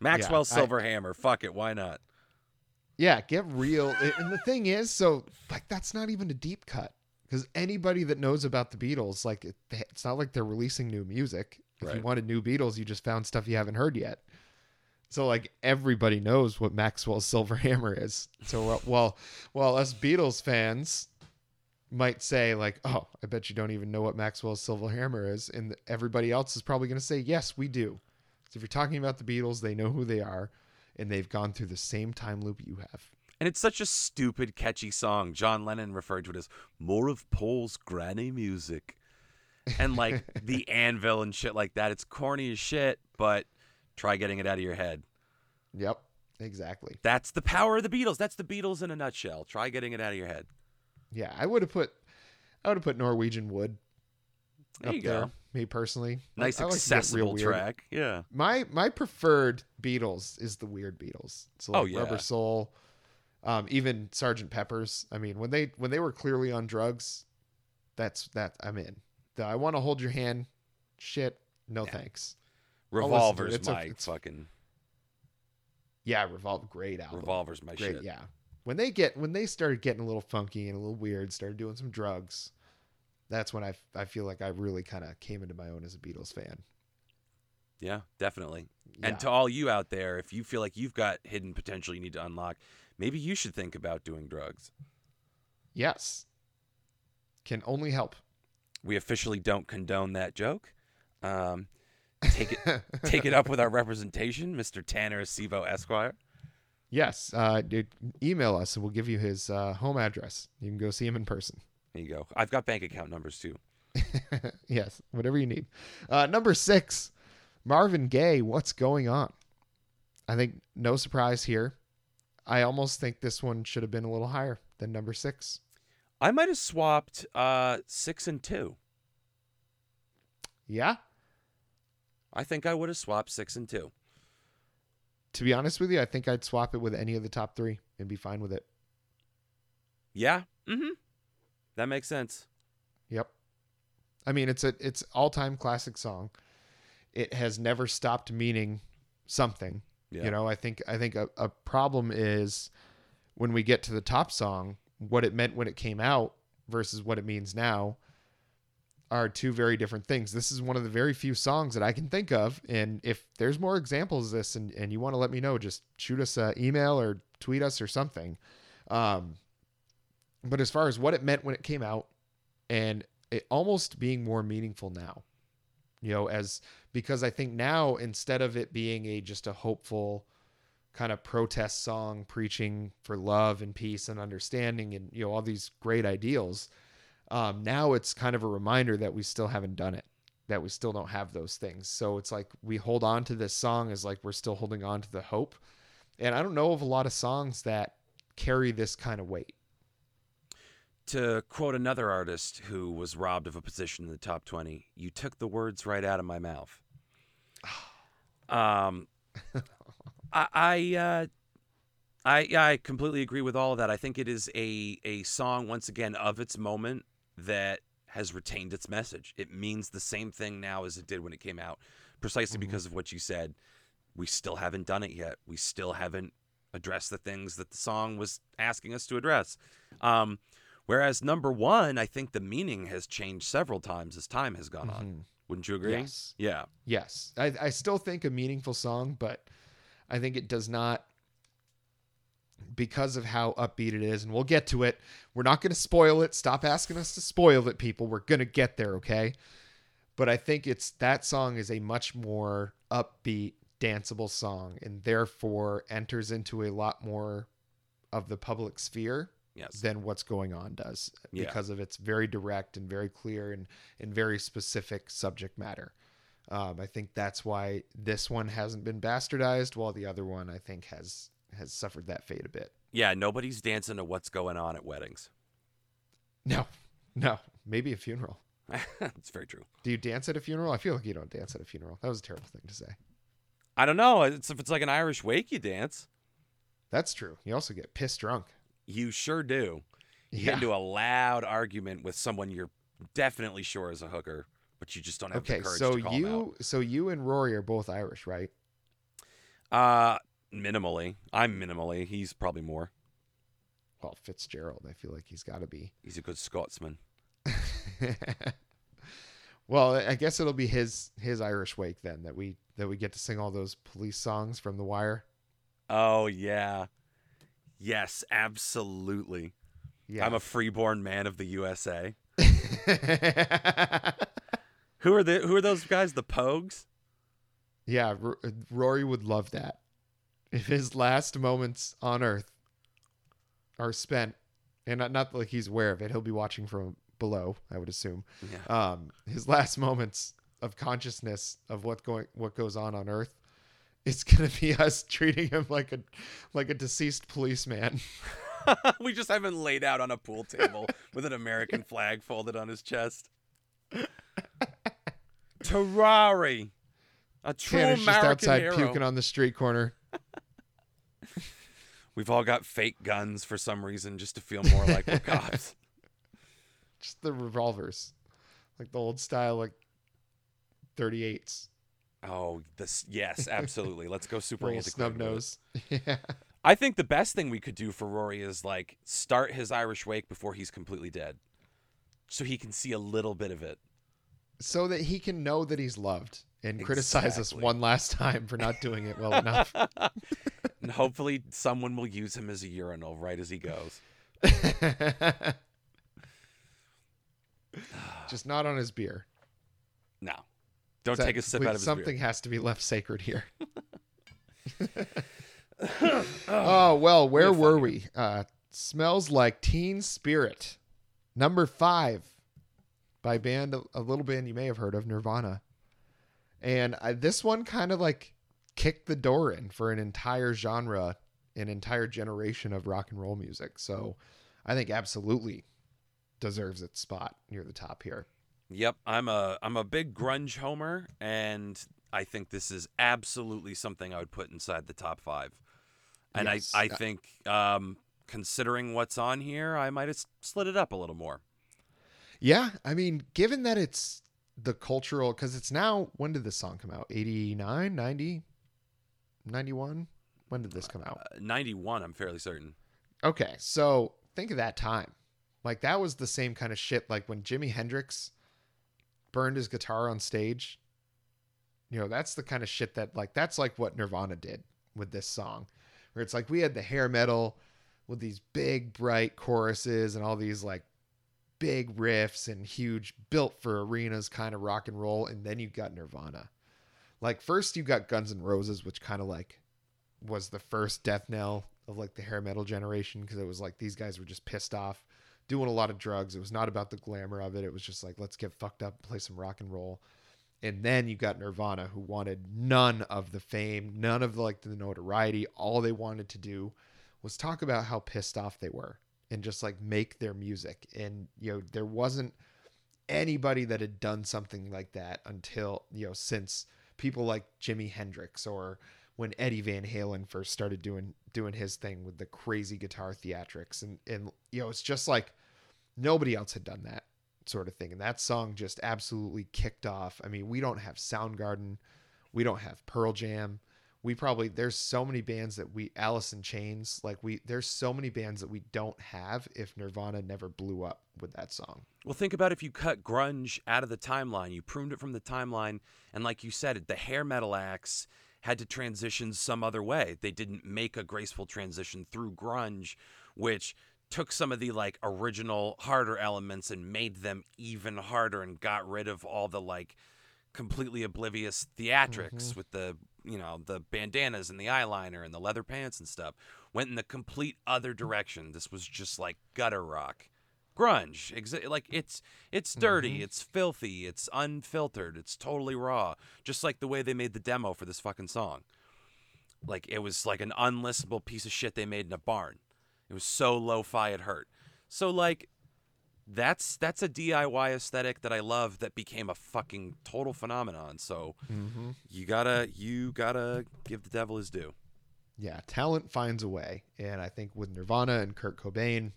Maxwell I- Silver Hammer. Fuck it. Why not? Yeah, get real. and the thing is, so like that's not even a deep cut because anybody that knows about the Beatles, like it, it's not like they're releasing new music. If you wanted new Beatles, you just found stuff you haven't heard yet. So like everybody knows what Maxwell's Silver Hammer is. So uh, while while us Beatles fans might say like, "Oh, I bet you don't even know what Maxwell's Silver Hammer is," and everybody else is probably going to say, "Yes, we do." So if you're talking about the Beatles, they know who they are, and they've gone through the same time loop you have. And it's such a stupid, catchy song. John Lennon referred to it as more of Paul's granny music. And like the anvil and shit like that. It's corny as shit, but try getting it out of your head. Yep, exactly. That's the power of the Beatles. That's the Beatles in a nutshell. Try getting it out of your head. Yeah, I would have put, I would have put Norwegian Wood. There up you go. there, Me personally, I- Nice I like to get real accessible weird. track. Yeah. My my preferred Beatles is the weird Beatles. So like Oh, yeah. Rubber Soul, um, even Sergeant Pepper's. I mean, when they when they were clearly on drugs, that's that I'm in. The I want to hold your hand, shit. No Yeah. thanks. to it. Revolver's It's a- fucking Yeah, Revolve, great album. Revolver's my great. shit. Yeah, when they get when they started getting a little funky and a little weird, started doing some drugs. That's when I I feel like I really kind of came into my own as a Beatles fan. Yeah, definitely. Yeah. And to all you out there, if you feel like you've got hidden potential you need to unlock, maybe you should think about doing drugs. yes, can only help. We officially don't condone that joke. Um, take it take it up with our representation, Mr. Tanner Sivo Esquire. Yes, uh, dude, email us and we'll give you his uh, home address. You can go see him in person. There you go. I've got bank account numbers too. yes, whatever you need. Uh, number six, Marvin Gaye. What's going on? I think no surprise here. I almost think this one should have been a little higher than number six. I might have swapped uh, six and two. Yeah, I think I would have swapped six and two. to be honest with you, I think I'd swap it with any of the top three and be fine with it. Yeah. Mm-hmm. That makes sense. Yep. I mean, it's a it's all time classic song. It has never stopped meaning something. Yeah. You know, I think I think a, a problem is when we get to the top song, what it meant when it came out versus what it means now are two very different things. This is one of the very few songs that I can think of. And if there's more examples of this and, and you want to let me know, just shoot us an email or tweet us or something. Um, but as far as what it meant when it came out and it almost being more meaningful now, you know, as because I think now instead of it being a just a hopeful kind of protest song preaching for love and peace and understanding and you know all these great ideals, um, now it's kind of a reminder that we still haven't done it, that we still don't have those things. So it's like we hold on to this song as like we're still holding on to the hope. And I don't know of a lot of songs that carry this kind of weight. To quote another artist who was robbed of a position in the top 20, you took the words right out of my mouth. Um, I, I, uh, I, I completely agree with all of that. I think it is a, a song, once again, of its moment that has retained its message. It means the same thing now as it did when it came out, precisely Mhm. because of what you said. We still haven't done it yet. We still haven't addressed the things that the song was asking us to address. Um, whereas number one, I think the meaning has changed several times as time has gone on. Mhm. Wouldn't you agree? Yes. Yeah. Yes. I, I still think a meaningful song, but I think it does not because of how upbeat it is, and we'll get to it. We're not going to spoil it. Stop asking us to spoil it, people. We're going to get there, okay? But I think it's that song is a much more upbeat, danceable song, and therefore enters into a lot more of the public sphere Yes. than what's going on does Yeah. because of its very direct and very clear and, and very specific subject matter. Um, I think that's why this one hasn't been bastardized, while the other one I think has has suffered that fate a bit. Yeah. Nobody's dancing to what's going on at weddings. No, no, maybe a funeral. That's very true. Do you dance at a funeral? I feel like you don't dance at a funeral. That was a terrible thing to say. I don't know. It's, if it's like an Irish wake, you dance. That's true. You also get pissed drunk. You sure do. You get into a loud argument with someone you're definitely sure is a hooker, but you just don't have Okay, the courage so to call you so you and Rory are both Irish, right? out. Uh, minimally. I'm minimally. He's probably more. Well, Fitzgerald, I feel like he's got to be. He's a good Scotsman. well, I guess it'll be his his Irish wake then that we that we get to sing all those police songs from The Wire. Oh yeah. Yes, absolutely. Yeah, I'm a freeborn man of the USA. Who are the who are those guys? The Pogues? yeah. R- Rory would love that if his last moments on Earth are spent, and not, not like he's aware of it. He'll be watching from below, I would assume. Yeah. Um, his last moments of consciousness of what going what goes on on Earth, it's gonna be us treating him like a like a deceased policeman. we just have him laid out on a pool table with an American flag folded on his chest. Terrari. A true Tanner's just outside hero. puking on the street corner. We've all got fake guns for some reason just to feel more like we're cops. Just the revolvers, like the old style, like 38s. Oh, this yes, absolutely. Let's go super Little antiquated snub nose. Yeah. I think the best thing we could do for Rory is like start his Irish wake before he's completely dead. So he can see a little bit of it. So that he can know that he's loved and criticize us one last time for not doing it well enough. and hopefully someone will use him as a urinal right as he goes. Just not on his beer. No. Don't That- take a sip out of his something beer. has to be left sacred here. oh well, where were here. we? Uh, smells like Teen Spirit, number five, by band a little band you may have heard of, Nirvana, and uh, this one kind of like kicked the door in for an entire genre, an entire generation of rock and roll music. So, I think absolutely deserves its spot near the top here. Yep, I'm a I'm a big grunge homer and I think this is absolutely something I would put inside the top 5. And Yes. I I think um considering what's on here, I might have slid it up a little more. Yeah, I mean, given that it's the cultural cuz it's now when did this song come out? 89, 90, 91? When did this come out? Uh, 91, I'm fairly certain. Okay, so think of that time. Like that was the same kind of shit like when Jimi Hendrix burned his guitar on stage. You know, that's the kind of shit that like that's like what Nirvana did with this song. Where it's like we had the hair metal with these big bright choruses and all these like big riffs and huge built for arenas kind of rock and roll and then you got Nirvana. Like first you got Guns N' Roses which kind of like was the first death knell of like the hair metal generation because it was like these guys were just pissed off doing a lot of drugs. It was not about the glamour of it. It was just like let's get fucked up, and play some rock and roll. And then you got Nirvana who wanted none of the fame, none of like the notoriety. All they wanted to do was talk about how pissed off they were and just like make their music. And you know, there wasn't anybody that had done something like that until, you know, since people like Jimi Hendrix or when Eddie Van Halen first started doing doing his thing with the crazy guitar theatrics and and you know it's just like nobody else had done that sort of thing and that song just absolutely kicked off. I mean, we don't have Soundgarden, we don't have Pearl Jam. We probably there's so many bands that we Alice in Chains like we there's so many bands that we don't have if Nirvana never blew up with that song. Well, think about if you cut grunge out of the timeline, you pruned it from the timeline, and like you said, the hair metal acts had to transition some other way. They didn't make a graceful transition through grunge, which took some of the like original harder elements and made them even harder and got rid of all the like completely oblivious theatrics mm-hmm. with the you know the bandanas and the eyeliner and the leather pants and stuff went in the complete other mm-hmm. direction. This was just like gutter rock. Grunge exa- like it's it's dirty mm-hmm. it's filthy it's unfiltered it's totally raw. Just like the way they made the demo for this fucking song. Like it was like an unlistenable piece of shit they made in a barn. It was so lo-fi it hurt so like that's that's a DIY aesthetic that I love that became a fucking total phenomenon so Mm-hmm. you gotta you gotta give the devil his due yeah, talent finds a way. And I think with Nirvana and Kurt Cobain,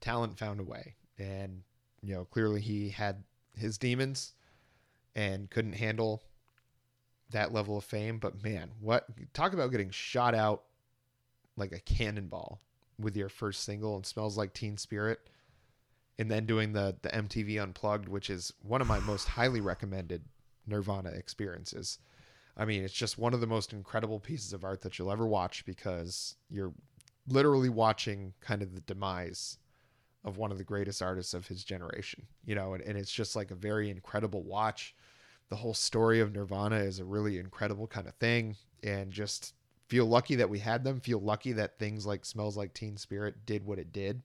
talent found a way. And, you know, clearly he had his demons and couldn't handle that level of fame. But man, what talk about getting shot out like a cannonball with your first single and smells like teen spirit and then doing the the MTV unplugged which is one of my most highly recommended Nirvana experiences. I mean, it's just one of the most incredible pieces of art that you'll ever watch because you're literally watching kind of the demise of one of the greatest artists of his generation, you know, and, and it's just like a very incredible watch. The whole story of Nirvana is a really incredible kind of thing. And just feel lucky that we had them. Feel lucky that things like Smells Like Teen Spirit did what it did,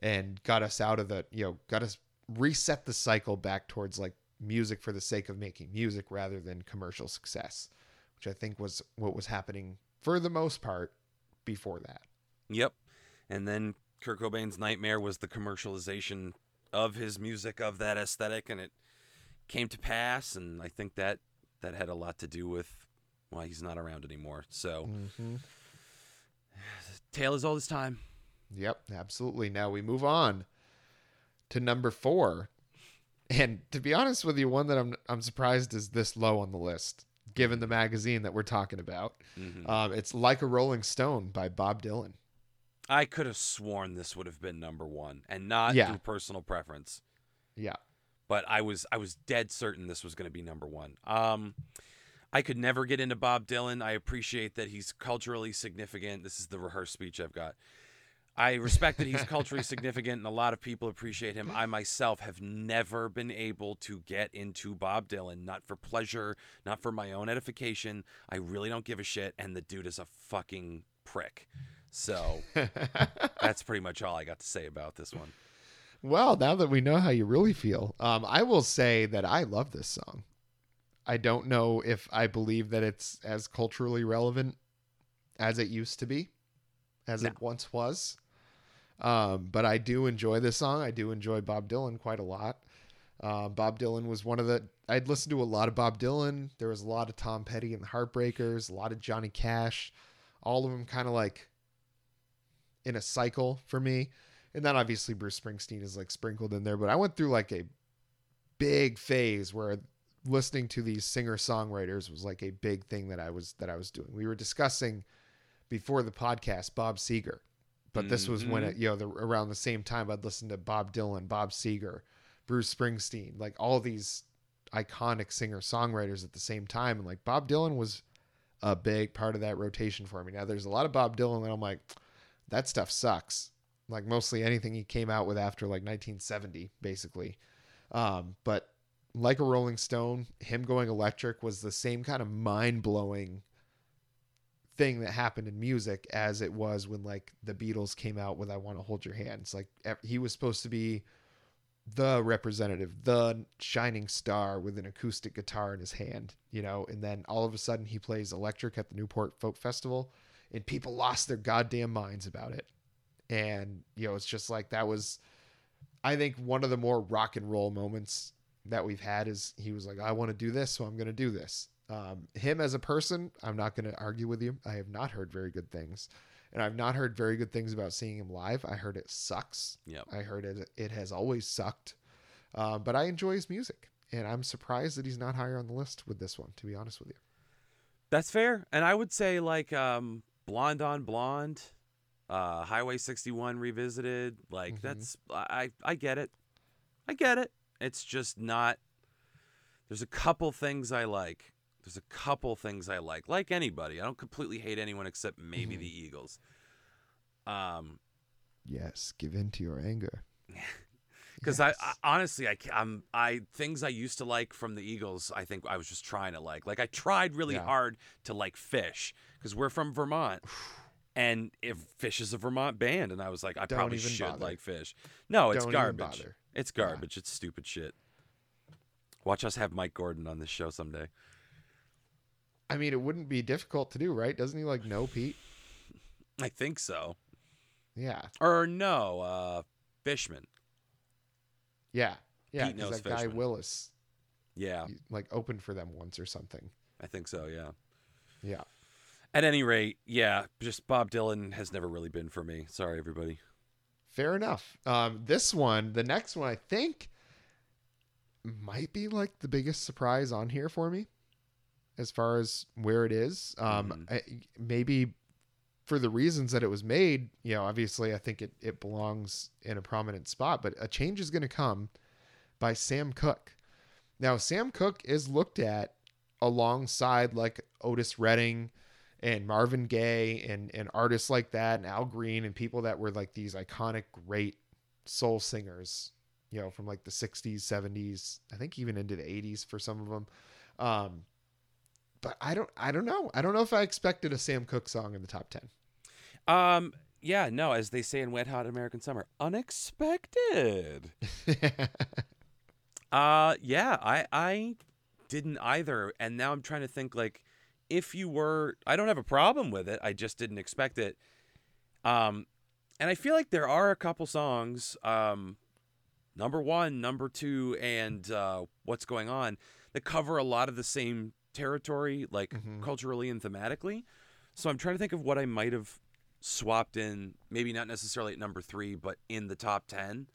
and got us out of the you know got us reset the cycle back towards like music for the sake of making music rather than commercial success, which I think was what was happening for the most part before that. Yep. And then Kurt Cobain's nightmare was the commercialization of his music of that aesthetic and it came to pass and I think that that had a lot to do with why he's not around anymore. So Mm-hmm. tale is all this time. Yep, absolutely. Now we move on to number four, and to be honest with you, one that I'm I'm surprised is this low on the list, given the magazine that we're talking about. Mhm. Um, it's like a Rolling Stone by Bob Dylan. I could have sworn this would have been number 1 and not Yeah. through personal preference. Yeah, but I was I was dead certain this was going to be number one. Um, I could never get into Bob Dylan. I appreciate that he's culturally significant. This is the rehearsed speech I've got. I respect that he's culturally significant, and a lot of people appreciate him. I myself have never been able to get into Bob Dylan, not for pleasure, not for my own edification. I really don't give a shit, and the dude is a fucking prick. So that's pretty much all I got to say about this one. well, now that we know how you really feel, um, I will say that I love this song. I don't know if I believe that it's as culturally relevant as it used to be, as No. it once was. Um, but I do enjoy this song. I do enjoy Bob Dylan quite a lot. Uh, Bob Dylan was one of the. I'd listened to a lot of Bob Dylan. There was a lot of Tom Petty and the Heartbreakers, a lot of Johnny Cash, all of them kind of like in a cycle for me. And then obviously Bruce Springsteen is like sprinkled in there. But I went through like a big phase where listening to these singer songwriters was like a big thing that I was that I was doing. We were discussing before the podcast Bob Seger, but this was when Mhm. it you know the, around the same time I'd listened to Bob Dylan, Bob Seger, Bruce Springsteen, like all these iconic singer songwriters at the same time, and like Bob Dylan was a big part of that rotation for me. Now there's a lot of Bob Dylan that I'm like, that stuff sucks. Like mostly anything he came out with after like 1970, basically. Um, but like a Rolling Stone, him going electric was the same kind of mind blowing thing that happened in music as it was when like the Beatles came out with I Want to Hold Your Hand. It's like he was supposed to be the representative, the shining star with an acoustic guitar in his hand, you know, and then all of a sudden he plays electric at the Newport Folk Festival and people lost their goddamn minds about it. And, you know, it's just like that was I think one of the more rock and roll moments that we've had is he was like, I want to do this, so I'm going to do this. Um, him as a person, I'm not going to argue with you. I have not heard very good things. And I've not heard very good things about seeing him live. I heard it sucks. Yep. I heard it, it has always sucked. Uh, but I enjoy his music. And I'm surprised that he's not higher on the list with this one, to be honest with you. That's fair. And I would say like um Blonde on Blonde, uh Highway 61 revisited, like Mhm. that's I I get it. I get it. It's just not there's a couple things I like. There's a couple things I like. Like anybody. I don't completely hate anyone except maybe Mhm. the Eagles. Um Yes, give in to your anger. because Yes. I, I honestly I I'm I things I used to like from the Eagles I think I was just trying to like like I tried really Yeah. hard to like Phish because we're from Vermont and if Phish is a Vermont band and I was like I Don't probably should bother. like Phish no it's Don't garbage it's Yeah. garbage it's stupid shit watch us have Mike Gordon on this show someday I mean, it wouldn't be difficult to do, right? Doesn't he like know Pete? I think so Yeah. or no uh Fishman Yeah. Yeah. Pete knows that guy Willis yeah he, like opened for them once or something. I think so yeah Yeah. at any rate yeah just Bob Dylan has never really been for me sorry everybody Fair enough. Um, this one, the next one, I think might be like the biggest surprise on here for me, as far as where it is. Um, Mhm. I, maybe for the reasons that it was made. You know, obviously, I think it it belongs in a prominent spot. But a change is going to come by Sam Cooke. Now, Sam Cooke is looked at alongside like Otis Redding and Marvin Gaye and and artists like that and Al Green and people that were like these iconic great soul singers, you know, from like the 60s, 70s, I think even into the 80s for some of them. Um but I don't I don't know. I don't know if I expected a Sam Cooke song in the top 10. Um, yeah, no, as they say in Wet Hot American Summer, unexpected. uh, yeah, I I didn't either, and now I'm trying to think like if you were, I don't have a problem with it. I just didn't expect it. Um, and I feel like there are a couple songs, um, number one, number two, and uh, what's going on that cover a lot of the same territory, like Mhm. culturally and thematically. So I'm trying to think of what I might have swapped in, maybe not necessarily at number three, but in the top ten.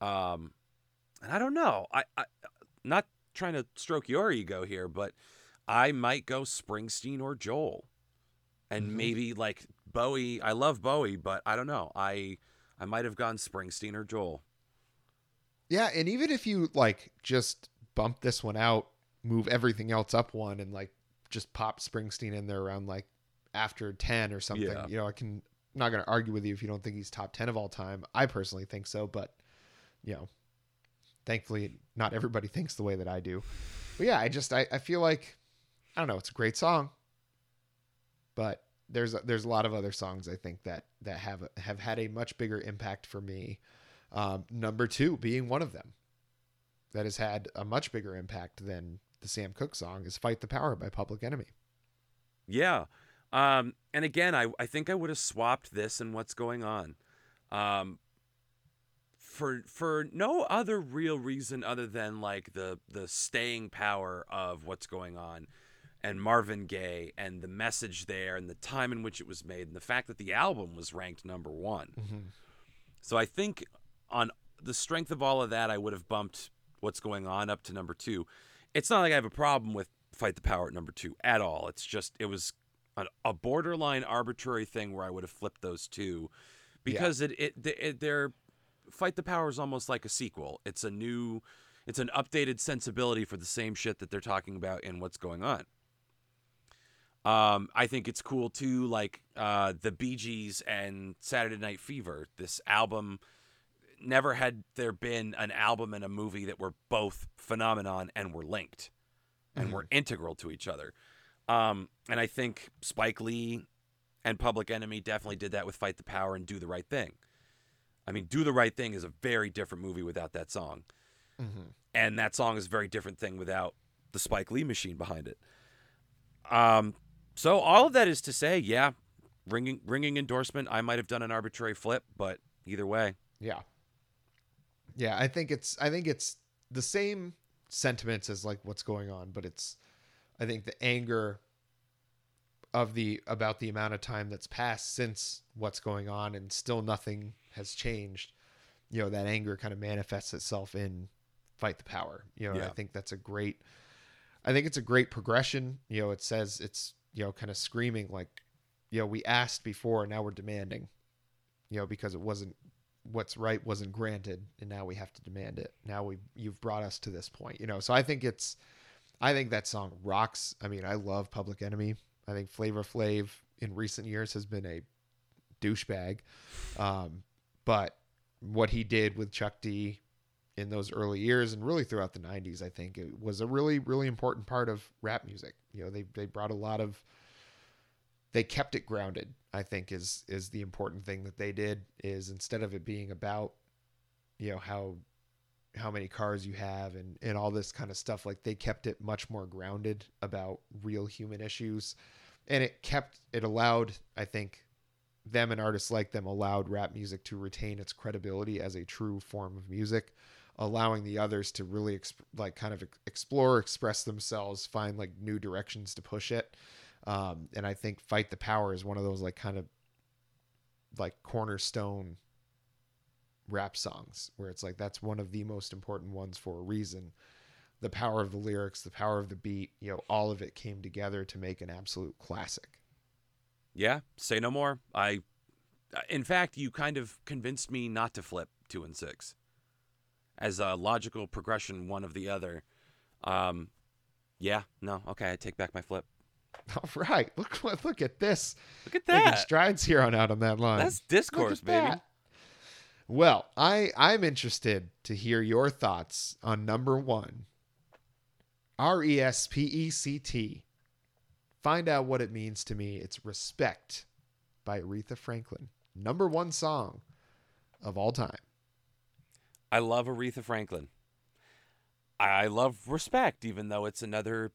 Um, and I don't know. I, I not trying to stroke your ego here, but I might go Springsteen or Joel, and Mhm. maybe like Bowie. I love Bowie, but I don't know. I I might have gone Springsteen or Joel. Yeah, and even if you like just bump this one out, move everything else up one, and like just pop Springsteen in there around like after ten or something, Yeah. you know, I can I'm not going to argue with you if you don't think he's top ten of all time. I personally think so, but you know, thankfully not everybody thinks the way that I do. But yeah, I just I, I feel like I don't know, it's a great song, but there's a, there's a lot of other songs I think that that have have had a much bigger impact for me. Um, number two being one of them that has had a much bigger impact than the Sam Cooke song is "Fight the Power" by Public Enemy. Yeah. Um, and again, I, I think I would have swapped this and what's going on. Um, for for no other real reason other than like the the staying power of what's going on and Marvin Gaye and the message there and the time in which it was made and the fact that the album was ranked number 1. So I think on the strength of all of that I would have bumped what's going on up to number 2. It's not like I have a problem with Fight the Power at number 2 at all. It's just it was a, a borderline arbitrary thing where I would have flipped those two because it, it it they're Fight the Power is almost like a sequel. It's a new, it's an updated sensibility for the same shit that they're talking about and what's going on. Um, I think it's cool too, like uh, the Bee Gees and Saturday Night Fever. This album, never had there been an album and a movie that were both phenomenon and were linked and were integral to each other. Um, and I think Spike Lee and Public Enemy definitely did that with Fight the Power and Do the Right Thing. I mean, Do the Right Thing is a very different movie without that song. Mm-hmm. And that song is a very different thing without the Spike Lee machine behind it. Um, so all of that is to say, yeah, ringing ringing endorsement. I might have done an arbitrary flip, but either way, Yeah. Yeah, I think it's I think it's the same sentiments as like what's going on, but it's I think the anger of the about the amount of time that's passed since what's going on and still nothing has changed. You know, that anger kind of manifests itself in fight the power. You know, and I think that's a great I think it's a great progression. You know, it says it's, you know, kind of screaming like, you know, we asked before, now we're demanding. You know, because it wasn't what's right wasn't granted and now we have to demand it. Now we you've brought us to this point you know? So i think it's i think that song rocks. I mean i love public enemy. I think flavor flav in recent years has been a douchebag. Um, but what he did with chuck d in those early years and really throughout the 90s i think it was a really really important part of rap music. You know they, they brought a lot of they kept it grounded i think is is the important thing that they did is instead of it being about you know how how many cars you have and and all this kind of stuff like they kept it much more grounded about real human issues. And it kept it allowed i think them and artists like them allowed rap music to retain its credibility as a true form of music allowing the others to really exp- like kind of ex- explore express themselves find like new directions to push it um, and I think "Fight the Power" is one of those like kind of like cornerstone rap songs where it's like that's one of the most important ones for a reason. The power of the lyrics, the power of the beat, you know, all of it came together to make an absolute classic. yeah, say no more. I, in fact, you kind of convinced me not to flip two and six as a logical progression, one of the other. Um, yeah, no, okay, I take back my flip. All right, look look at this. Look at that. Making strides here on out on that line. That's discourse, baby. that. Well, I I'm interested to hear your thoughts on number one. R E S P E C T find out what it means to me. It's Respect by Aretha Franklin. Number one song of all time. I love Aretha Franklin. I love Respect, even though it's another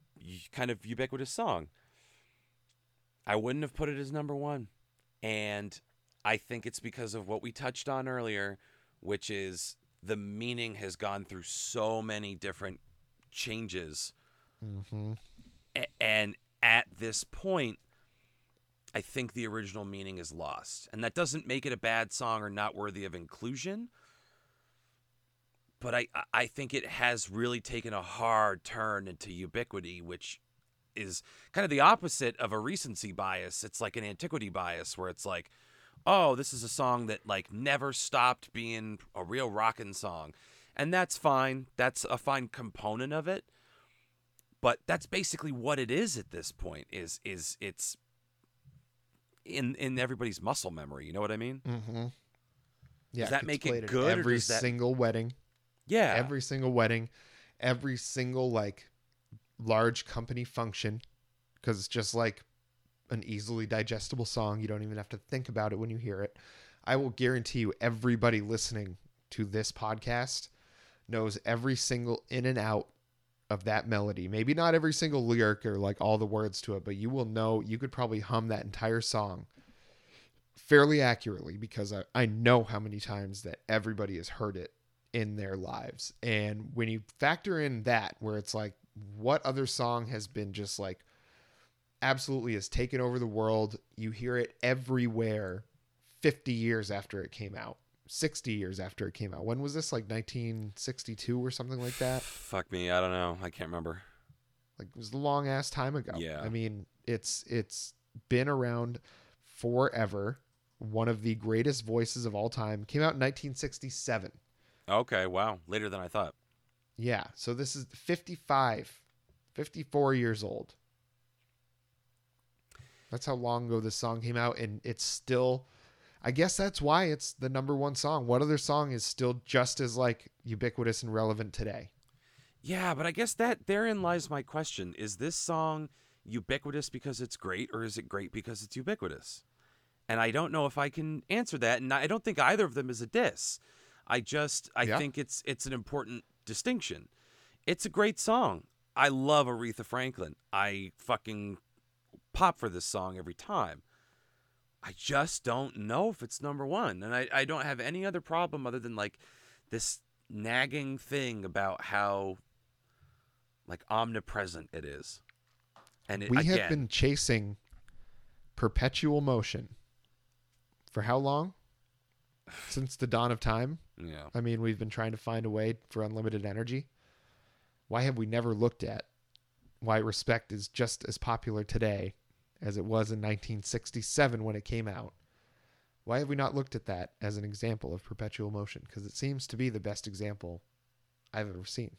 kind of ubiquitous song. I wouldn't have put it as number one. And I think it's because of what we touched on earlier, which is the meaning has gone through so many different changes. Mm-hmm. A- and at this point, I think the original meaning is lost. And that doesn't make it a bad song or not worthy of inclusion. But I, I think it has really taken a hard turn into ubiquity, which is kind of the opposite of a recency bias. It's like an antiquity bias where it's like, oh, this is a song that like never stopped being a real rockin' song. And that's fine. That's a fine component of it. But that's basically what it is at this point is is it's in in everybody's muscle memory, you know what I mean? Mm-hmm. Yeah, Does that make it good, Every does that- single wedding, Yeah. every single wedding, every single like large company function, because it's just like an easily digestible song. You don't even have to think about it when you hear it. I will guarantee you, everybody listening to this podcast knows every single in and out of that melody. Maybe not every single lyric or like all the words to it, but you will know. You could probably hum that entire song fairly accurately because I, I know how many times that everybody has heard it in their lives. And when you factor in that, where it's like, what other song has been just like absolutely has taken over the world? You hear it everywhere 50 years after it came out, 60 years after it came out. When was this? Like 1962 or something like that? Fuck me, I don't know. I can't remember. Like it was a long ass time ago. Yeah. I mean, it's it's been around forever. One of the greatest voices of all time. Came out in 1967. Okay, wow. Later than I thought. Yeah. So this is 55, 54 years old. That's how long ago this song came out. And it's still, I guess that's why it's the number one song. What other song is still just as like ubiquitous and relevant today? Yeah, but I guess that therein lies my question. Is this song ubiquitous because it's great or is it great because it's ubiquitous? And I don't know if I can answer that and I don't think either of them is a diss. I just I Yeah. think it's it's an important distinction. It's a great song. I love Aretha Franklin. I fucking pop for this song every time. I just don't know if it's number one. And I, I don't have any other problem other than like this nagging thing about how like omnipresent it is. And it, we again, have been chasing perpetual motion for how long? Since the dawn of time? yeah. I mean, we've been trying to find a way for unlimited energy. Why have we never looked at why respect is just as popular today as it was in 1967 when it came out? Why have we not looked at that as an example of perpetual motion? Because it seems to be the best example I've ever seen.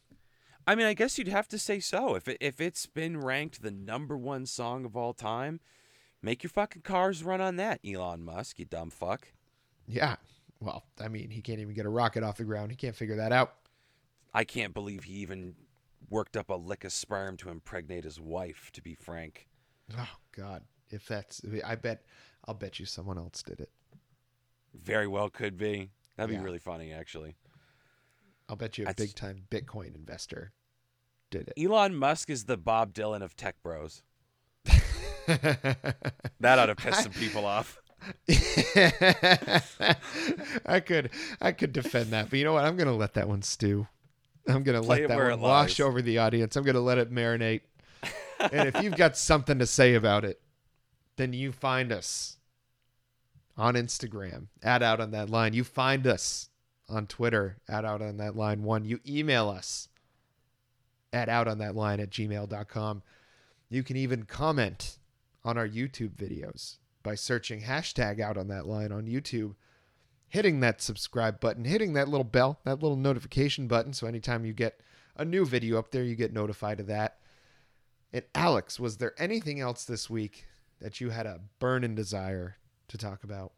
I mean, I guess you'd have to say so. If it, if it's been ranked the number one song of all time, make your fucking cars run on that, Elon Musk, you dumb fuck. Yeah. Well, I mean, he can't even get a rocket off the ground. He can't figure that out. I can't believe he even worked up a lick of sperm to impregnate his wife. To be frank, Oh God! If that's, I bet, I'll bet you someone else did it. very well could be. That'd Yeah. be really funny, actually. I'll bet you a big time Bitcoin investor did it. Elon Musk is the Bob Dylan of tech bros. That ought to piss some people off. I could I could defend that, but you know what? I'm gonna let that one stew. I'm gonna Play let that one wash over the audience. I'm gonna let it marinate. and if you've got something to say about it, then you find us on Instagram at out on that line. You find us on Twitter at out on that line one. You email us at out on that line at gmail.com. You can even comment on our YouTube videos by searching hashtag out on that line on YouTube, hitting that subscribe button, hitting that little bell, that little notification button. So anytime you get a new video up there, you get notified of that. And Alex, was there anything else this week that you had a burning desire to talk about?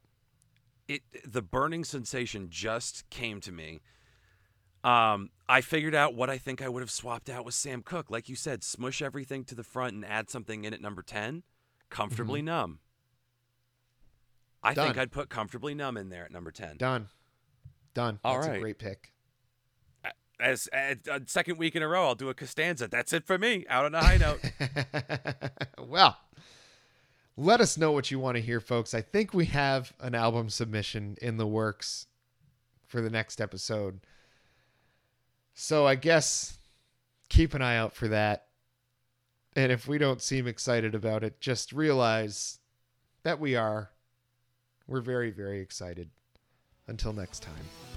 it the burning sensation just came to me. Um, I figured out what I think I would have swapped out with Sam Cooke. Like you said, smush everything to the front and add something in at number 10. Comfortably numb. I think I'd put comfortably numb in there at number 10. Done. Done. All That's right. a great pick. As, as a second week in a row, I'll do a Costanza. That's it for me. Out on a high note. well, let us know what you want to hear, folks. I think we have an album submission in the works for the next episode. So I guess keep an eye out for that. And if we don't seem excited about it, just realize that we are. We're very, very excited. Until next time.